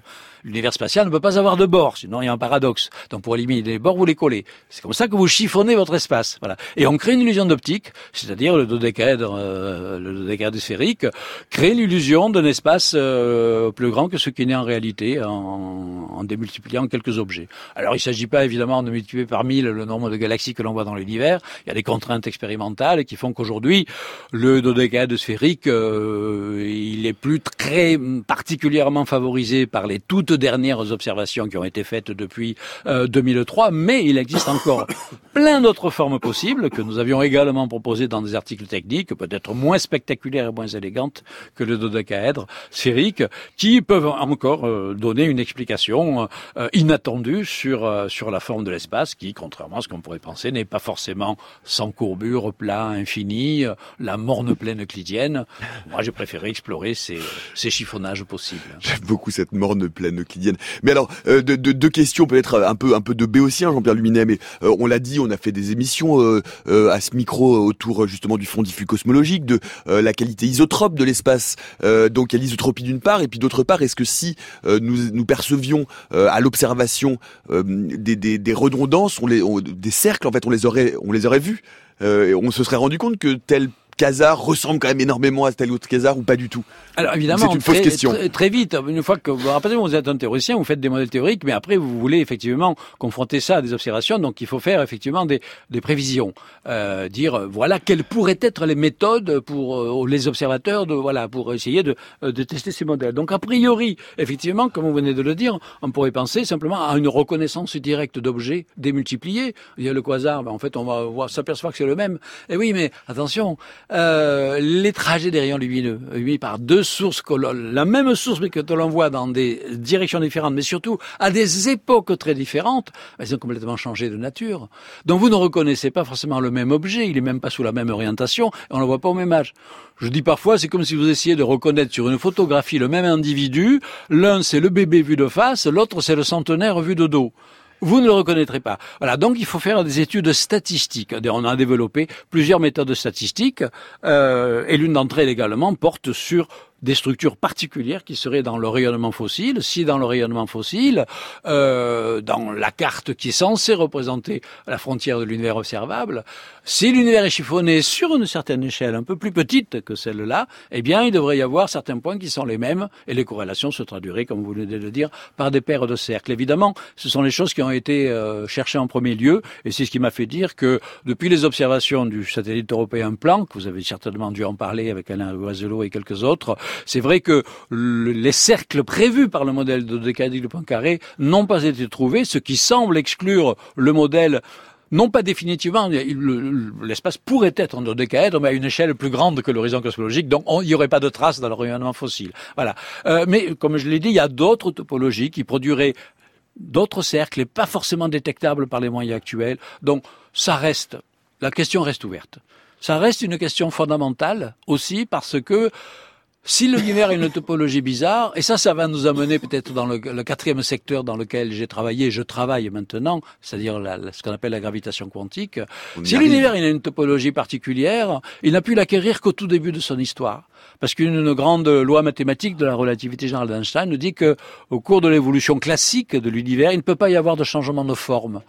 B: l'univers spatial ne peut pas avoir de bords, sinon il y a un paradoxe. Donc pour éliminer les bords, vous les collez. C'est comme ça que vous chiffonnez votre espace. Voilà. Et on crée une illusion d'optique, c'est-à-dire le dodécaèdre, euh, le dodécaèdre sphérique, crée l'illusion d'un espace euh, plus grand que ce qui n'est en réalité en, en démultipliant quelques objets. Alors il ne s'agit pas évidemment de multiplier par mille le nombre de galaxies que l'on voit dans l'univers. Il y a des contraintes expérimentales qui font qu'aujourd'hui le dodécaèdre sphérique euh, il est plus très particulièrement favorisé par les toutes dernières observations qui ont été faites depuis 2003, euh, mais il existe encore plein d'autres formes possibles que nous avions également proposées dans des articles techniques, peut-être moins spectaculaires et moins élégantes que le dodécaèdre sphérique, qui peuvent encore euh, donner une explication inattendue sur, euh, sur la forme de l'espace qui, contrairement à ce qu'on pourrait penser, n'est pas forcément sans courbure, plat, infini, euh, la morne plaine euclidienne. Moi, j'ai préféré explorer ces, ces chiffonnages possibles.
A: J'aime beaucoup cette morne plaine euclidienne. Mais alors, euh, deux de, de questions peut-être un peu, un peu de béotien, Jean-Pierre Luminet, mais on l'a dit, on a fait des émissions à ce micro autour justement du fond diffus cosmologique, de la qualité isotrope de l'espace. donc, il y a l'isotropie d'une part, et puis d'autre part, est-ce que si nous, nous percevions à l'observation euh, des, redondances, des cercles en fait, on les aurait, on les aurait vus. Euh, on se serait rendu compte que tel casar ressemble quand même énormément à tel autre casar ou pas du tout?
B: Alors évidemment, c'est une fausse question. Très, vite, une fois que vous vous êtes un théoricien, vous faites des modèles théoriques, mais après vous voulez effectivement confronter ça à des observations, donc il faut faire effectivement des, des prévisions, euh, dire voilà quelles pourraient être les méthodes pour euh, les observateurs de voilà pour essayer de, euh, de tester ces modèles. Donc a priori, effectivement, comme vous venez de le dire, on pourrait penser simplement à une reconnaissance directe d'objets démultipliés. Il y a le quasar, ben, en fait on va s'apercevoir que c'est le même. Et oui, mais attention, euh, les trajets des rayons lumineux, oui, par deux sources, la même source mais que l'on voit dans des directions différentes, mais surtout à des époques très différentes, elles ont complètement changé de nature. Donc vous ne reconnaissez pas forcément le même objet, il est même pas sous la même orientation, on ne le voit pas au même âge. Je dis parfois, c'est comme si vous essayez de reconnaître sur une photographie le même individu. L'un, c'est le bébé vu de face, l'autre, c'est le centenaire vu de dos vous ne le reconnaîtrez pas. Voilà, donc il faut faire des études statistiques. On a développé plusieurs méthodes statistiques, euh, et l'une d'entre elles également porte sur des structures particulières qui seraient dans le rayonnement fossile. Si dans le rayonnement fossile, euh, dans la carte qui est censée représenter la frontière de l'univers observable, si l'univers est chiffonné sur une certaine échelle un peu plus petite que celle-là, eh bien, il devrait y avoir certains points qui sont les mêmes et les corrélations se traduiraient, comme vous venez de le dire, par des paires de cercles. Évidemment, ce sont les choses qui ont été euh, cherchées en premier lieu et c'est ce qui m'a fait dire que depuis les observations du satellite européen Planck, vous avez certainement dû en parler avec Alain Loiselot et quelques autres, c'est vrai que les cercles prévus par le modèle de décadique de Poincaré n'ont pas été trouvés, ce qui semble exclure le modèle non pas définitivement, l'espace pourrait être en dodécaèdre, mais à une échelle plus grande que l'horizon cosmologique, donc il n'y aurait pas de traces dans le rayonnement fossile. Voilà. Euh, mais comme je l'ai dit, il y a d'autres topologies qui produiraient d'autres cercles et pas forcément détectables par les moyens actuels. Donc ça reste, la question reste ouverte. Ça reste une question fondamentale aussi parce que si l'univers a une topologie bizarre, et ça, ça va nous amener peut-être dans le, quatrième secteur dans lequel j'ai travaillé, je travaille maintenant, c'est-à-dire ce qu'on appelle la gravitation quantique. si l'univers a une topologie particulière, il n'a pu l'acquérir qu'au tout début de son histoire. Parce qu'une grande loi mathématique de la relativité générale d'Einstein nous dit que, au cours de l'évolution classique de l'univers, il ne peut pas y avoir de changement de forme.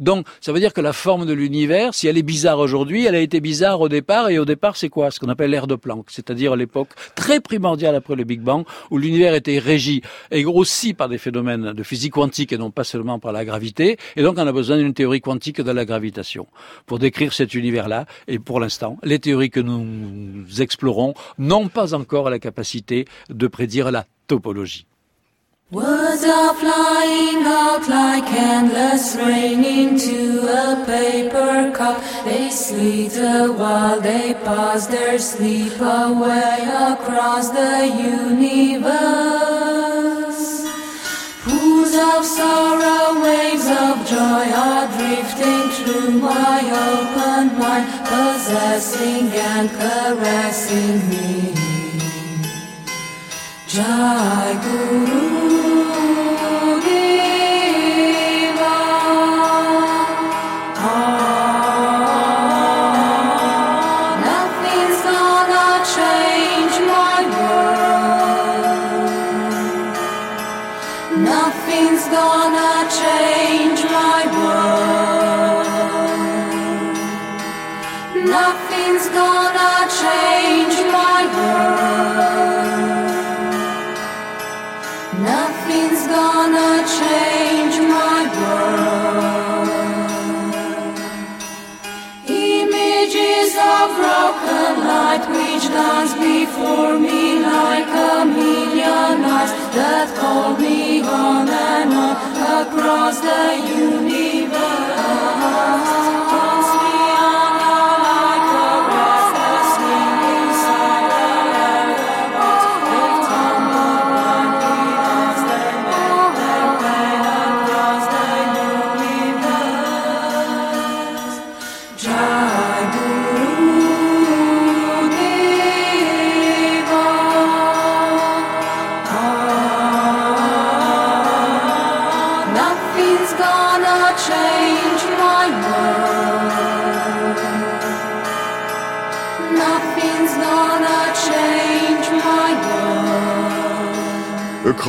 B: Donc, ça veut dire que la forme de l'univers, si elle est bizarre aujourd'hui, elle a été bizarre au départ, et au départ, c'est quoi? Ce qu'on appelle l'ère de Planck, c'est-à-dire l'époque très primordiale après le Big Bang, où l'univers était régi et grossi par des phénomènes de physique quantique et non pas seulement par la gravité, et donc on a besoin d'une théorie quantique de la gravitation pour décrire cet univers-là, et pour l'instant, les théories que nous explorons n'ont pas encore la capacité de prédire la topologie.
D: Words are flying out like endless rain into a paper cup. They slither while they pass their sleep away across the universe. Pools of sorrow, waves of joy are drifting through my open mind, possessing and caressing me. Jai Guru for me like a million eyes that call me on and on across the universe.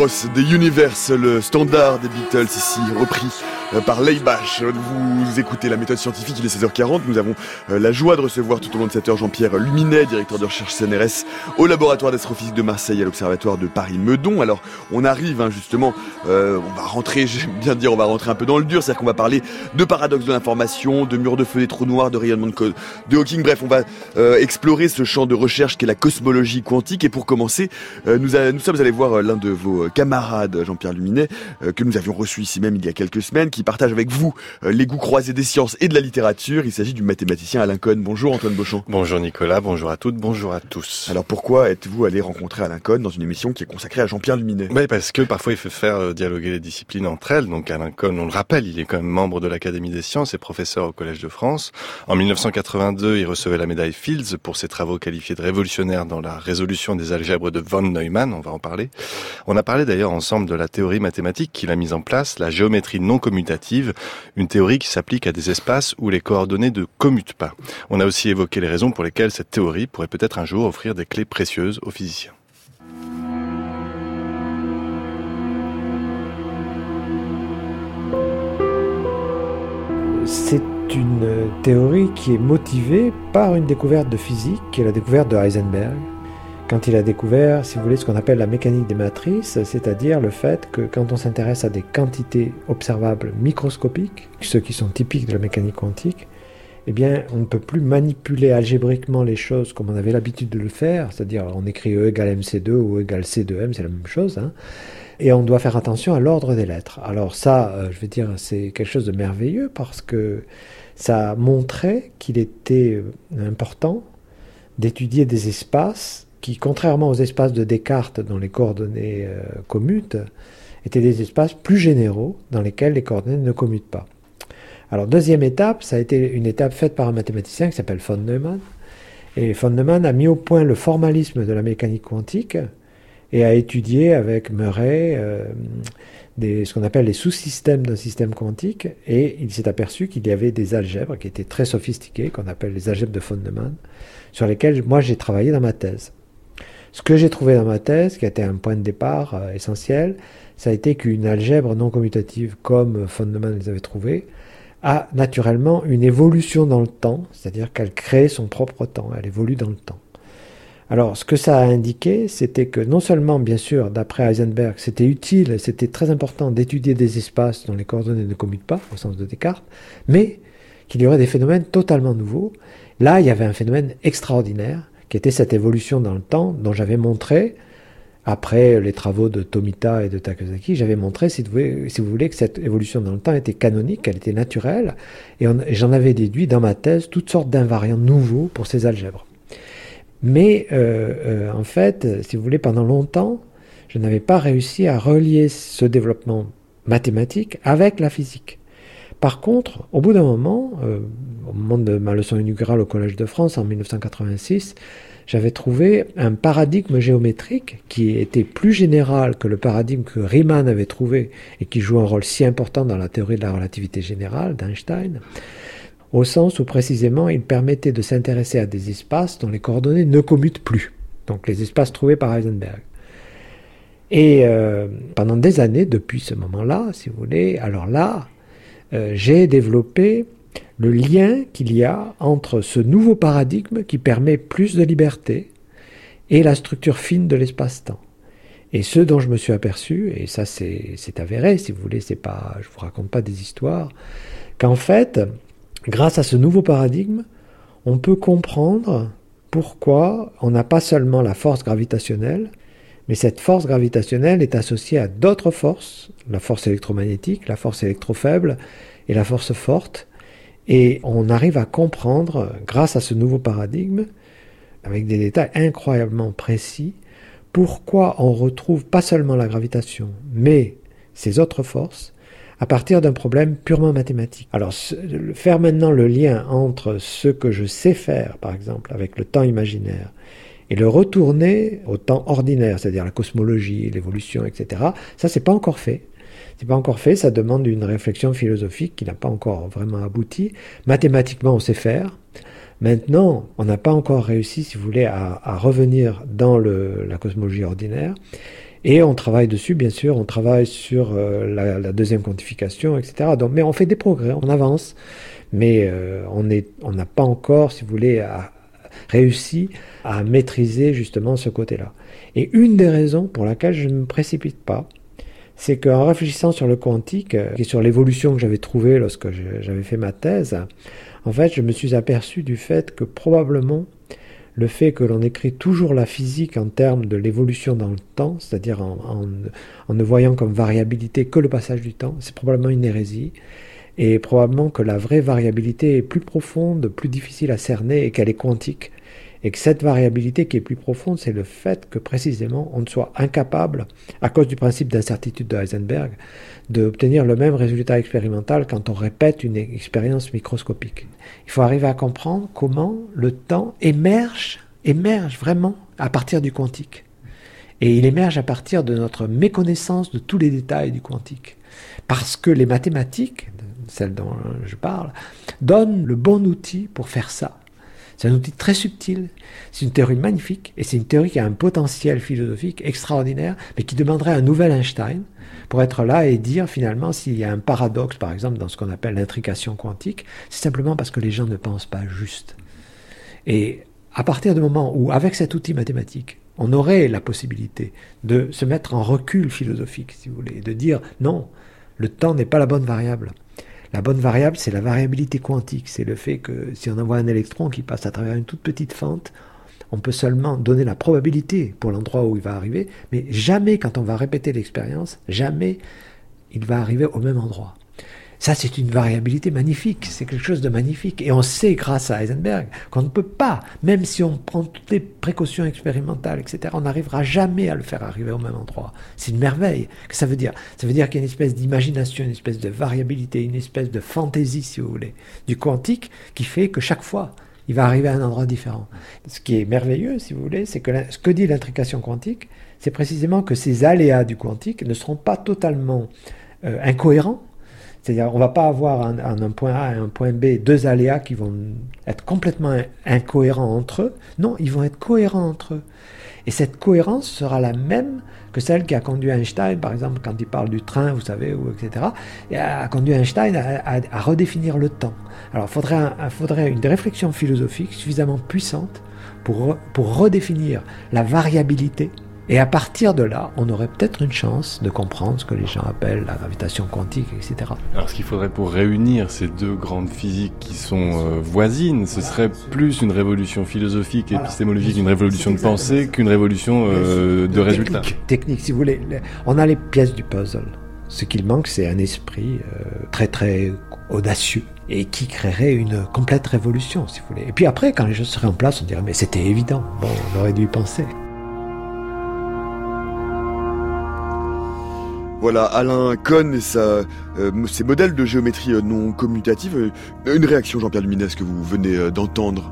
A: Across the Universe, le standard des Beatles ici repris par Leibach. Vous écoutez la méthode scientifique, il est 16h40. Nous avons euh, la joie de recevoir tout au long de cette heure Jean-Pierre Luminet, directeur de recherche CNRS au laboratoire d'astrophysique de Marseille à l'observatoire de Paris-Meudon. Alors, on arrive hein, justement, euh, on va rentrer, j'aime bien dire, on va rentrer un peu dans le dur, c'est-à-dire qu'on va parler de paradoxes de l'information, de murs de feu, des trous noirs, de rayonnement de, code, de Hawking. Bref, on va explorer ce champ de recherche qu'est la cosmologie quantique. Et pour commencer, nous, nous sommes allés voir l'un de vos camarades, Jean-Pierre Luminet, que nous avions reçu ici même il y a quelques semaines, partage avec vous euh, les goûts croisés des sciences et de la littérature. Il s'agit du mathématicien Alain Cohn. Bonjour Antoine Beauchamp.
E: Bonjour Nicolas, bonjour à toutes, bonjour à tous.
A: Alors pourquoi êtes-vous allé rencontrer Alain Cohn dans une émission qui est consacrée à Jean-Pierre Luminet?
E: Oui, parce que parfois il faut faire euh, dialoguer les disciplines entre elles. Donc Alain Cohn, on le rappelle, il est quand même membre de l'Académie des sciences et professeur au Collège de France. En 1982, il recevait la médaille Fields pour ses travaux qualifiés de révolutionnaires dans la résolution des algèbres de von Neumann, on va en parler. On a parlé d'ailleurs ensemble de la théorie mathématique qu'il a mise en place, la géométrie non commutative, une théorie qui s'applique à des espaces où les coordonnées ne commutent pas. On a aussi évoqué les raisons pour lesquelles cette théorie pourrait peut-être un jour offrir des clés précieuses aux physiciens.
F: C'est une théorie qui est motivée par une découverte de physique, qui la découverte de Heisenberg, quand il a découvert, si vous voulez, ce qu'on appelle la mécanique des matrices, c'est-à-dire le fait que quand on s'intéresse à des quantités observables microscopiques, ceux qui sont typiques de la mécanique quantique, eh bien, on ne peut plus manipuler algébriquement les choses comme on avait l'habitude de le faire, c'est-à-dire on écrit E égale MC2 ou E égale C2M, c'est la même chose, hein, et on doit faire attention à l'ordre des lettres. Alors ça, euh, je veux dire, c'est quelque chose de merveilleux parce que ça montrait qu'il était euh, important d'étudier des espaces qui, contrairement aux espaces de Descartes dont les coordonnées euh, commutent, étaient des espaces plus généraux dans lesquels les coordonnées ne commutent pas. Alors, deuxième étape, ça a été une étape faite par un mathématicien qui s'appelle von Neumann. Et von Neumann a mis au point le formalisme de la mécanique quantique et a étudié avec Murray euh, ce qu'on appelle les sous-systèmes d'un système quantique. Et il s'est aperçu qu'il y avait des algèbres qui étaient très sophistiquées, qu'on appelle les algèbres de von Neumann, sur lesquelles moi j'ai travaillé dans ma thèse. Ce que j'ai trouvé dans ma thèse, qui a été un point de départ euh, essentiel, ça a été qu'une algèbre non commutative, comme von Neumann les avait trouvées, a naturellement une évolution dans le temps, c'est-à-dire qu'elle crée son propre temps, elle évolue dans le temps. Alors, ce que ça a indiqué, c'était que non seulement, bien sûr, d'après Heisenberg, c'était utile, c'était très important d'étudier des espaces dont les coordonnées ne commutent pas, au sens de Descartes, mais qu'il y aurait des phénomènes totalement nouveaux. Là, il y avait un phénomène extraordinaire, qui était cette évolution dans le temps dont j'avais montré, après les travaux de Tomita et de Takasaki, j'avais montré, si vous, voulez, que cette évolution dans le temps était canonique, qu'elle était naturelle, et, j'en avais déduit dans ma thèse toutes sortes d'invariants nouveaux pour ces algèbres. Mais euh, euh, en fait, si vous voulez, pendant longtemps, je n'avais pas réussi à relier ce développement mathématique avec la physique. Par contre, au bout d'un moment, euh, au moment de ma leçon inaugurale au Collège de France en 1986, j'avais trouvé un paradigme géométrique qui était plus général que le paradigme que Riemann avait trouvé et qui joue un rôle si important dans la théorie de la relativité générale d'Einstein, au sens où précisément il permettait de s'intéresser à des espaces dont les coordonnées ne commutent plus, donc les espaces trouvés par Heisenberg. Et euh, pendant des années, depuis ce moment-là, si vous voulez, alors là, euh, j'ai développé le lien qu'il y a entre ce nouveau paradigme qui permet plus de liberté et la structure fine de l'espace-temps. Et ce dont je me suis aperçu, et ça c'est avéré, si vous voulez, c'est pas, je vous raconte pas des histoires, qu'en fait, grâce à ce nouveau paradigme, on peut comprendre pourquoi on n'a pas seulement la force gravitationnelle, mais cette force gravitationnelle est associée à d'autres forces, la force électromagnétique, la force électrofaible et la force forte. Et on arrive à comprendre, grâce à ce nouveau paradigme, avec des détails incroyablement précis, pourquoi on retrouve pas seulement la gravitation, mais ces autres forces, à partir d'un problème purement mathématique. Alors, faire maintenant le lien entre ce que je sais faire, par exemple, avec le temps imaginaire, et le retourner au temps ordinaire, c'est-à-dire la cosmologie, l'évolution, etc. Ça, c'est pas encore fait. C'est pas encore fait. Ça demande une réflexion philosophique qui n'a pas encore vraiment abouti. Mathématiquement, on sait faire. Maintenant, on n'a pas encore réussi, si vous voulez, à, revenir dans la cosmologie ordinaire. Et on travaille dessus, bien sûr, on travaille sur euh, la, deuxième quantification, etc. Mais on fait des progrès, on avance, mais euh, on n'a pas encore, si vous voulez, à, réussi à maîtriser justement ce côté-là. Et une des raisons pour laquelle je ne me précipite pas, c'est qu'en réfléchissant sur le quantique euh, et sur l'évolution que j'avais trouvée lorsque j'avais fait ma thèse, en fait, je me suis aperçu du fait que probablement le fait que l'on écrit toujours la physique en termes de l'évolution dans le temps, c'est-à-dire en, en, ne voyant comme variabilité que le passage du temps, c'est probablement une hérésie. Et probablement que la vraie variabilité est plus profonde, plus difficile à cerner et qu'elle est quantique. Et que cette variabilité qui est plus profonde, c'est le fait que précisément on ne soit incapable, à cause du principe d'incertitude de Heisenberg, d'obtenir le même résultat expérimental quand on répète une expérience microscopique. Il faut arriver à comprendre comment le temps émerge, émerge vraiment à partir du quantique. Et il émerge à partir de notre méconnaissance de tous les détails du quantique. Parce que les mathématiques, celles dont je parle, donnent le bon outil pour faire ça. C'est un outil très subtil, c'est une théorie magnifique, et c'est une théorie qui a un potentiel philosophique extraordinaire, mais qui demanderait un nouvel Einstein pour être là et dire finalement s'il y a un paradoxe, par exemple, dans ce qu'on appelle l'intrication quantique, c'est simplement parce que les gens ne pensent pas juste. Et à partir du moment où, avec cet outil mathématique, on aurait la possibilité de se mettre en recul philosophique, si vous voulez, de dire non, le temps n'est pas la bonne variable. La bonne variable, c'est la variabilité quantique. C'est le fait que si on envoie un électron qui passe à travers une toute petite fente, on peut seulement donner la probabilité pour l'endroit où il va arriver, mais jamais quand on va répéter l'expérience, jamais il va arriver au même endroit. Ça, c'est une variabilité magnifique, c'est quelque chose de magnifique. Et on sait, grâce à Heisenberg, qu'on ne peut pas, même si on prend toutes les précautions expérimentales, etc., on n'arrivera jamais à le faire arriver au même endroit. C'est une merveille. Que ça veut dire? Ça veut dire qu'il y a une espèce d'imagination, une espèce de variabilité, une espèce de fantaisie, si vous voulez, du quantique, qui fait que chaque fois, il va arriver à un endroit différent. Ce qui est merveilleux, si vous voulez, c'est que ce que dit l'intrication quantique, c'est précisément que ces aléas du quantique ne seront pas totalement euh, incohérents, c'est-à-dire, on va pas avoir un, un, point A et un point B deux aléas qui vont être complètement incohérents entre eux. Non, ils vont être cohérents entre eux. Et cette cohérence sera la même que celle qui a conduit Einstein, par exemple, quand il parle du train, vous savez, ou etc., et a conduit Einstein à, redéfinir le temps. Alors, il faudrait, faudrait une réflexion philosophique suffisamment puissante pour, pour redéfinir la variabilité et à partir de là, on aurait peut-être une chance de comprendre ce que les gens appellent la gravitation quantique, etc.
E: Alors ce qu'il faudrait pour réunir ces deux grandes physiques qui sont euh, voisines, ce serait plus une révolution philosophique et épistémologique, une révolution de pensée qu'une révolution euh, de résultats.
F: Technique, si vous voulez. On a les pièces du puzzle. Ce qu'il manque, c'est un esprit euh, très très audacieux et qui créerait une complète révolution, si vous voulez. Et puis après, quand les choses seraient en place, on dirait mais c'était évident. Bon, on aurait dû y penser.
A: Voilà, Alain Cohn et sa, euh, ses modèles de géométrie euh, non commutative. Euh, une réaction, Jean-Pierre Luminez, que vous venez d'entendre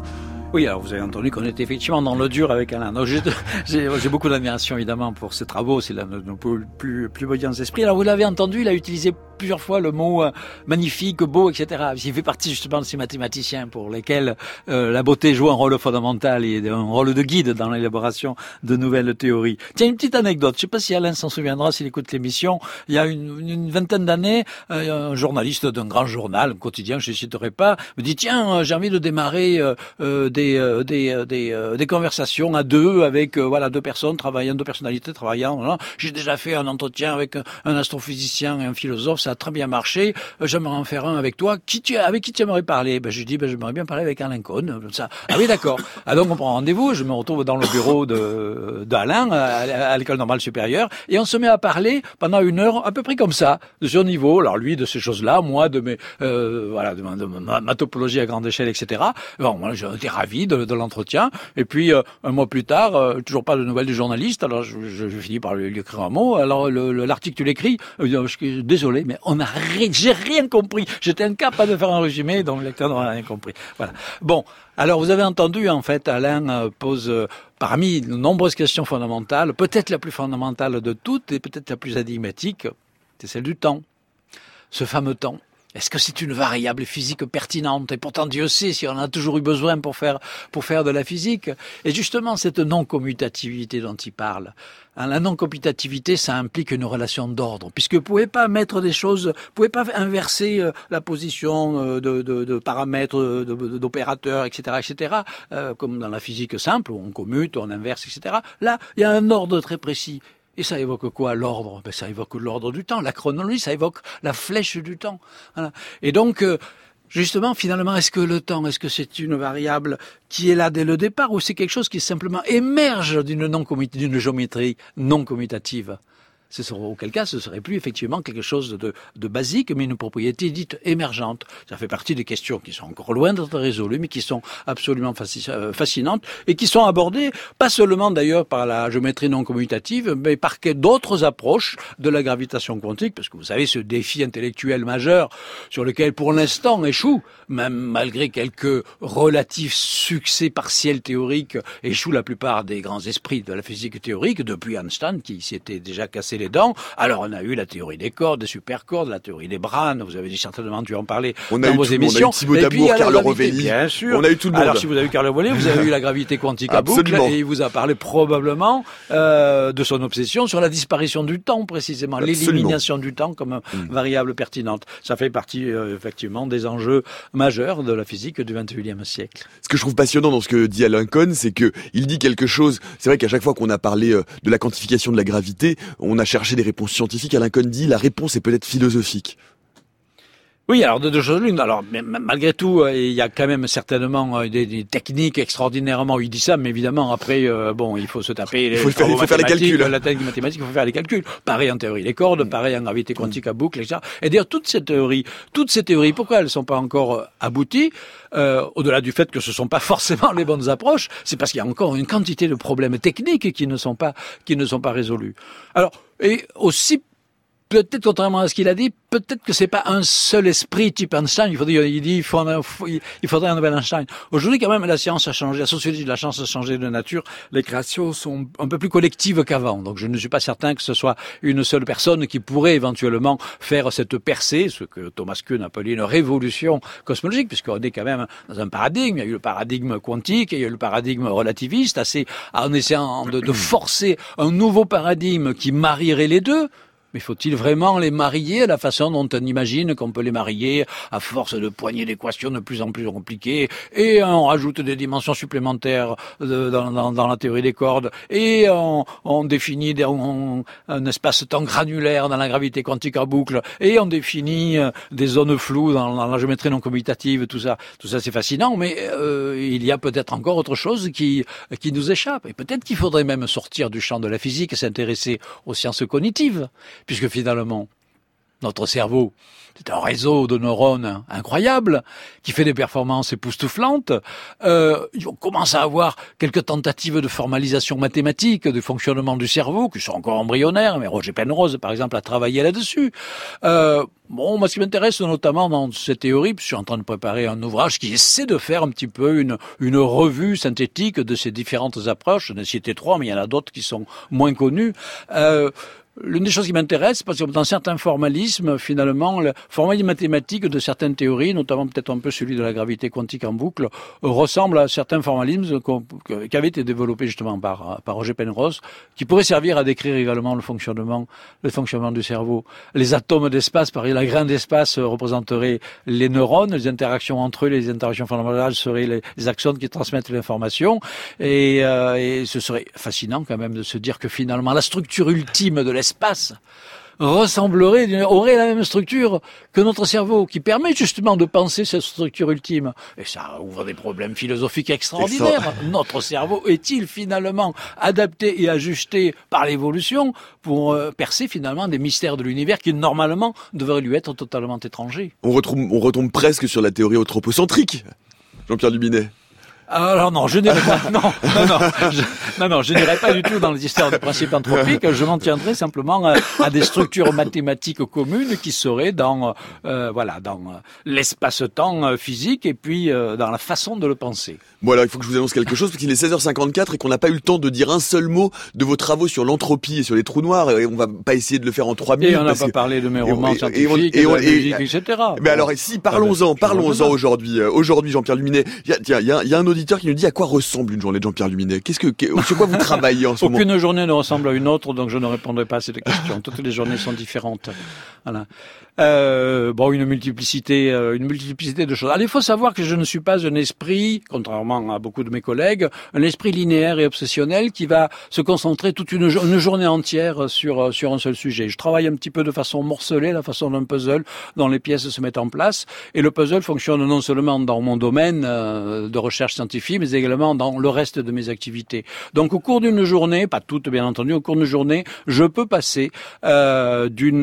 B: oui, alors vous avez entendu qu'on était effectivement dans le dur avec Alain. J'ai beaucoup d'admiration évidemment pour ses travaux, c'est l'un de nos plus, plus, plus brillants esprits. Alors vous l'avez entendu, il a utilisé plusieurs fois le mot euh, magnifique, beau, etc. Il fait partie justement de ces mathématiciens pour lesquels euh, la beauté joue un rôle fondamental et un rôle de guide dans l'élaboration de nouvelles théories. Tiens, une petite anecdote, je sais pas si Alain s'en souviendra s'il écoute l'émission. Il y a une, une vingtaine d'années, euh, un journaliste d'un grand journal, un quotidien, je ne citerai pas, me dit tiens, j'ai envie de démarrer des euh, des, euh, des, euh, des, conversations à deux avec voilà deux personnes travaillant, deux personnalités travaillant. J'ai déjà fait un entretien avec un astrophysicien et un philosophe, ça a très bien marché. J'aimerais en faire un avec toi. Qui tu, avec qui tu aimerais parler? Ben, Je dis, ben, j'aimerais bien parler avec Alain Cohn. Ça. Ah oui, d'accord. ah, donc on prend rendez-vous, je me retrouve dans le bureau de d'Alain à, l'école normale supérieure et on se met à parler pendant une heure à peu près comme ça, de son niveau. Alors lui de ces choses-là, moi de mes voilà de, ma, topologie à grande échelle, etc. Bon, moi j'étais ravi de, l'entretien. Et puis euh, un mois plus tard, euh, toujours pas de nouvelles du journaliste. Alors je, je, finis par lui, écrire un mot. Alors l'article tu l'écris? Euh, désolé, mais on a j'ai rien compris. J'étais incapable de faire un résumé, donc le lecteur n'aura rien compris. Voilà. Bon, alors vous avez entendu en fait, Alain pose parmi de nombreuses questions fondamentales, peut-être la plus fondamentale de toutes et peut-être la plus énigmatique, c'est celle du temps. Ce fameux temps Est-ce que c'est une variable physique pertinente? Et pourtant, Dieu sait si on a toujours eu besoin pour faire, pour faire de la physique. Et justement, cette non-commutativité dont il parle, hein, la non-commutativité, ça implique une relation d'ordre, puisque vous pouvez pas mettre des choses, vous pouvez pas inverser euh, la position euh, de, de, de paramètres, d'opérateurs, etc., etc., euh, comme dans la physique simple, où on commute, on inverse, etc. Là, il y a un ordre très précis. Et ça évoque quoi L'ordre? Ben, Ça évoque l'ordre du temps. La chronologie, ça évoque la flèche du temps. Et donc, euh, justement, finalement, est-ce que le temps, est-ce que c'est une variable qui est là dès le départ ou c'est quelque chose qui simplement émerge d'une géométrie non commutative ce serait, auquel cas, ce serait plus effectivement quelque chose de, de, basique, mais une propriété dite émergente. Ça fait partie des questions qui sont encore loin d'être résolues, mais qui sont absolument euh, fascinantes et qui sont abordées pas seulement d'ailleurs par la géométrie non commutative, mais par d'autres approches de la gravitation quantique, parce que vous savez ce défi intellectuel majeur sur lequel pour l'instant échoue, même malgré quelques relatifs succès partiels théoriques, échoue la plupart des grands esprits de la physique théorique depuis Einstein qui s'était déjà cassé les dents. Alors on a eu la théorie des cordes, des supercordes, la théorie des branes. Vous avez certainement dû en parler
A: on
B: dans vos émissions.
A: On a eu Thibaut Carlo Rovelli.
B: Bien sûr.
A: On a eu tout le monde.
B: Alors si vous avez eu Carlo Rovelli, vous avez eu la gravité quantique à boucle et il vous a parlé probablement euh, de son obsession sur la disparition du temps précisément, l'élimination du temps comme mm. variable pertinente. Ça fait partie euh, effectivement des enjeux majeurs de la physique du 21e siècle.
A: Ce que je trouve passionnant dans ce que dit Alain Cohn, c'est que il dit quelque chose. C'est vrai qu'à chaque fois qu'on a parlé euh, de la quantification de la gravité, on a chercher des réponses scientifiques. Alain Cohn dit la réponse est peut-être philosophique.
B: Oui, alors de deux choses l'une. Alors malgré tout, euh, il y a quand même certainement euh, des, techniques extraordinairement. Il dit ça, mais évidemment après, euh, bon, il faut se taper.
A: Il faut, faire, il faut faire les calculs.
B: La technique mathématique, il faut faire les calculs. Pareil en théorie des cordes, pareil en gravité quantique à boucle, etc. Et d'ailleurs, toutes ces théories, toutes ces théories, pourquoi elles ne sont pas encore abouties euh, Au-delà du fait que ce ne sont pas forcément les bonnes approches, c'est parce qu'il y a encore une quantité de problèmes techniques qui ne sont pas qui ne sont pas résolus. Alors et aussi peut-être contrairement à ce qu'il a dit, peut-être que c'est pas un seul esprit type Einstein. Il faudrait, il dit, il, faut il faudrait un nouvel Einstein. Aujourd'hui, quand même, la science a changé, la sociologie de la science a changé de nature. Les créations sont un peu plus collectives qu'avant. Donc, je ne suis pas certain que ce soit une seule personne qui pourrait éventuellement faire cette percée, ce que Thomas Kuhn appelait une révolution cosmologique, puisqu'on est quand même dans un paradigme. Il y a eu le paradigme quantique, il y a eu le paradigme relativiste, assez, en essayant de forcer un nouveau paradigme qui marierait les deux. Mais faut-il vraiment les marier à la façon dont on imagine qu'on peut les marier à force de poignées d'équations de plus en plus compliquées et on rajoute des dimensions supplémentaires dans, la théorie des cordes et on, définit un espace-temps granulaire dans la gravité quantique à boucle et on définit euh, des zones floues dans, la géométrie non commutative, tout ça, tout ça c'est fascinant, mais euh, il y a peut-être encore autre chose qui, qui nous échappe. Et peut-être qu'il faudrait même sortir du champ de la physique et s'intéresser aux sciences cognitives puisque finalement, notre cerveau, c'est un réseau de neurones incroyable qui fait des performances époustouflantes. Euh, on commence à avoir quelques tentatives de formalisation mathématique du fonctionnement du cerveau qui sont encore embryonnaires, mais Roger Penrose, par exemple, a travaillé là-dessus. Euh, bon, moi, ce qui m'intéresse notamment dans ces théories, je suis en train de préparer un ouvrage qui essaie de faire un petit peu une, une revue synthétique de ces différentes approches. Je n'ai cité trois, mais il y en a d'autres qui sont moins connues. Euh, L'une des choses qui m'intéresse, parce que dans certains formalismes, finalement, le formalisme mathématique de certaines théories, notamment peut-être un peu celui de la gravité quantique en boucle, ressemble à certains formalismes qui avaient été développés justement par, par Roger Penrose, qui pourraient servir à décrire également le fonctionnement, le fonctionnement du cerveau. Les atomes d'espace, par exemple, la grain d'espace représenterait les neurones, les interactions entre eux, les interactions fondamentales seraient les, les axones qui transmettent l'information, et, euh, et ce serait fascinant quand même de se dire que finalement la structure ultime de l'espace espace ressemblerait, aurait la même structure que notre cerveau, qui permet justement de penser cette structure ultime. Et ça ouvre des problèmes philosophiques extraordinaires. Notre cerveau est-il finalement adapté et ajusté par l'évolution pour euh, percer finalement des mystères de l'univers qui normalement devraient lui être totalement étrangers?
A: On retombe, on retombe presque sur la théorie anthropocentrique, Jean-Pierre Dubinet.
B: Alors non, je n'irai pas. Non, non, non, je, non, non, je n'irai pas du tout dans les histoires de principes anthropiques. Je m'en tiendrai simplement à, à, des structures mathématiques communes qui seraient dans, euh, voilà, dans l'espace-temps euh, physique et puis euh, dans la façon de le penser.
A: Bon alors il faut que je vous annonce quelque chose parce qu'il est 16h54 et qu'on n'a pas eu le temps de dire un seul mot de vos travaux sur l'entropie et sur les trous noirs et on va pas essayer de le faire en trois minutes.
B: Et on n'a pas
A: que...
B: parlé de mes romans et, scientifiques, et, on, et, et, musique, etc.
A: Mais bon. alors si parlons-en, parlons-en aujourd'hui. Aujourd'hui Jean-Pierre Luminet, il y a, y, a, y a un auditeur qui nous dit à quoi ressemble une journée de Jean-Pierre Luminet Qu'est-ce que, sur quoi vous travaillez en ce
B: Aucune
A: moment
B: Aucune journée ne ressemble à une autre, donc je ne répondrai pas à cette question. Toutes les journées sont différentes. Voilà. Euh, bon, une multiplicité, euh, une multiplicité de choses. Alors, il faut savoir que je ne suis pas un esprit, contrairement à beaucoup de mes collègues, un esprit linéaire et obsessionnel qui va se concentrer toute une, journée entière sur sur un seul sujet. Je travaille un petit peu de façon morcelée, la façon d'un puzzle, dont les pièces se mettent en place, et le puzzle fonctionne non seulement dans mon domaine euh, de recherche scientifique, mais également dans le reste de mes activités. Donc, au cours d'une journée, pas toutes bien entendu, au cours d'une journée, je peux passer euh, d'une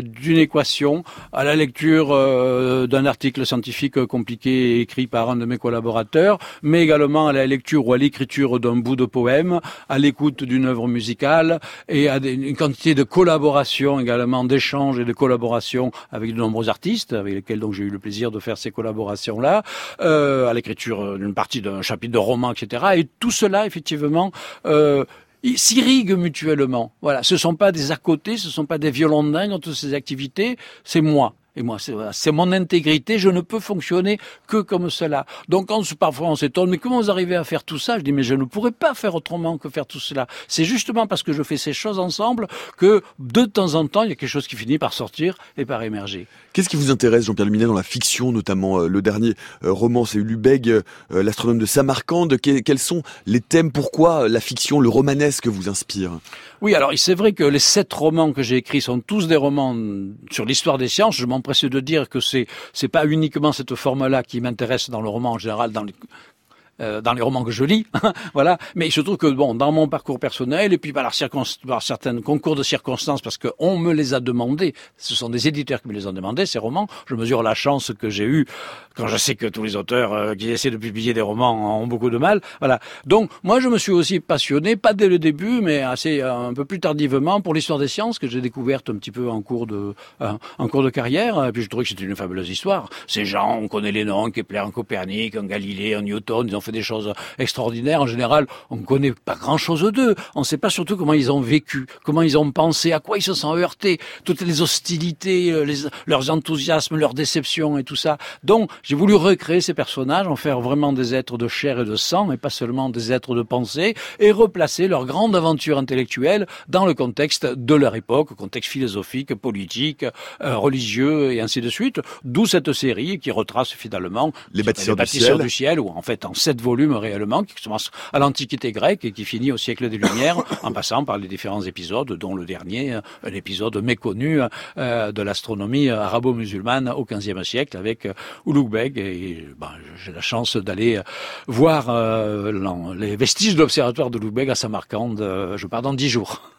B: d'une équation à la lecture euh, d'un article scientifique compliqué écrit par un de mes collaborateurs, mais également à la lecture ou à l'écriture d'un bout de poème, à l'écoute d'une œuvre musicale et à une quantité de collaboration également, d'échanges et de collaboration avec de nombreux artistes avec lesquels donc j'ai eu le plaisir de faire ces collaborations-là, euh, à l'écriture d'une partie d'un chapitre de roman, etc. Et tout cela, effectivement, euh, ils s'irriguent mutuellement. Voilà, ce sont pas des à côté, ce sont pas des violons dingues dans toutes ces activités, c'est moi. Et moi, c'est mon intégrité, je ne peux fonctionner que comme cela. Donc, quand parfois on s'étonne, mais comment vous arrivez à faire tout ça? Je dis, mais je ne pourrais pas faire autrement que faire tout cela. C'est justement parce que je fais ces choses ensemble que de temps en temps, il y a quelque chose qui finit par sortir et par émerger.
A: Qu'est-ce qui vous intéresse, Jean-Pierre Luminet, dans la fiction, notamment euh, le dernier euh, roman, c'est Lubeg, euh, l'astronome de Samarcande. Que, quels sont les thèmes? Pourquoi la fiction, le romanesque vous inspire?
B: Oui, alors c'est vrai que les sept romans que j'ai écrits sont tous des romans sur l'histoire des sciences. Je m'empresse de dire que c'est c'est pas uniquement cette forme-là qui m'intéresse dans le roman en général, dans euh, dans les romans que je lis, voilà. Mais se trouve que bon, dans mon parcours personnel et puis par, par certains concours de circonstances, parce qu'on me les a demandés, ce sont des éditeurs qui me les ont demandés ces romans. Je mesure la chance que j'ai eue quand je sais que tous les auteurs euh, qui essaient de publier des romans ont beaucoup de mal. Voilà. Donc moi, je me suis aussi passionné, pas dès le début, mais assez euh, un peu plus tardivement pour l'histoire des sciences que j'ai découverte un petit peu en cours de euh, en cours de carrière. Et puis je trouvais que c'était une fabuleuse histoire. Ces gens, on connaît les noms, Kepler, un Copernic, un Galilée, un Newton, fait des choses extraordinaires. En général, on ne connaît pas grand-chose d'eux. On ne sait pas surtout comment ils ont vécu, comment ils ont pensé, à quoi ils se sont heurtés, toutes les hostilités, les, leurs enthousiasmes, leurs déceptions et tout ça. Donc, j'ai voulu recréer ces personnages, en faire vraiment des êtres de chair et de sang, et pas seulement des êtres de pensée, et replacer leur grande aventure intellectuelle dans le contexte de leur époque, contexte philosophique, politique, euh, religieux, et ainsi de suite. D'où cette série qui retrace finalement
A: les bâtisseurs,
B: les bâtisseurs
A: du,
B: du, ciel. ou en fait en sept volumes réellement, qui commence à l'Antiquité grecque et qui finit au siècle des Lumières, en passant par les différents épisodes, dont le dernier, un épisode méconnu euh, de l'astronomie arabo-musulmane au XVe siècle avec euh, Ulugh et ben, j'ai la chance d'aller voir euh, les vestiges de l'observatoire de Ulugh à Samarcande. Euh, je pars dans dix jours.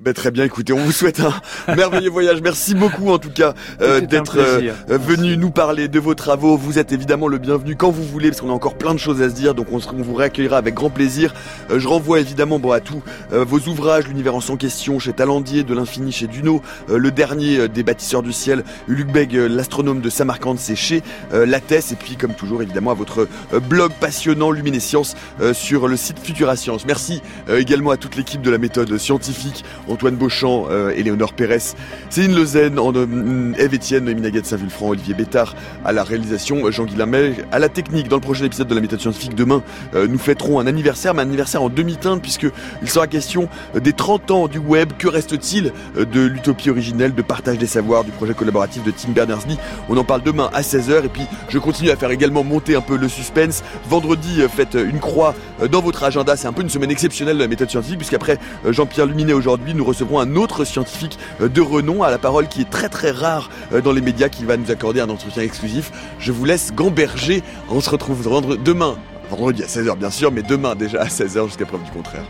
A: Ben, très bien, écoutez, on vous souhaite un merveilleux voyage. Merci beaucoup en tout cas euh, d'être euh, venu nous parler de vos travaux. Vous êtes évidemment le bienvenu quand vous voulez, parce qu'on a encore plein de choses à se dire, donc on, on vous réaccueillera avec grand plaisir. Euh, je renvoie évidemment bon, à tous vos ouvrages, l'univers en sans question chez Talandier, de l'infini chez Duno, le dernier des bâtisseurs du ciel, Ulugh l'astronome de Samarcande, c'est chez Lattès, et puis comme toujours évidemment à votre blog passionnant Luminescience sur le site Futura Science. Merci également à toute l'équipe de la méthode scientifique. Antoine Beauchamp, euh, Éléonore Pérez, Céline Lezen, euh, Eve Etienne, Minaguette Saint-Vulfranc, Olivier Bétard à la réalisation, Jean Guillamet à la technique. Dans le prochain épisode de la méthode scientifique demain, euh, nous fêterons un anniversaire, mais un anniversaire en demi-teinte puisque il sera question des 30 ans du web. Que reste-t-il de l'utopie originelle de partage des savoirs du projet collaboratif de Tim Berners-Lee? On en parle demain à 16h et puis je continue à faire également monter un peu le suspense. Vendredi, faites une croix dans votre agenda. C'est un peu une semaine exceptionnelle de la méthode scientifique puisqu'après Jean-Pierre Luminet nous recevrons un autre scientifique de renom à la parole qui est très très rare dans les médias qui va nous accorder un entretien exclusif. Je vous laisse gamberger. On se retrouve demain, vendredi à 16h bien sûr, mais demain déjà à 16h jusqu'à preuve du contraire.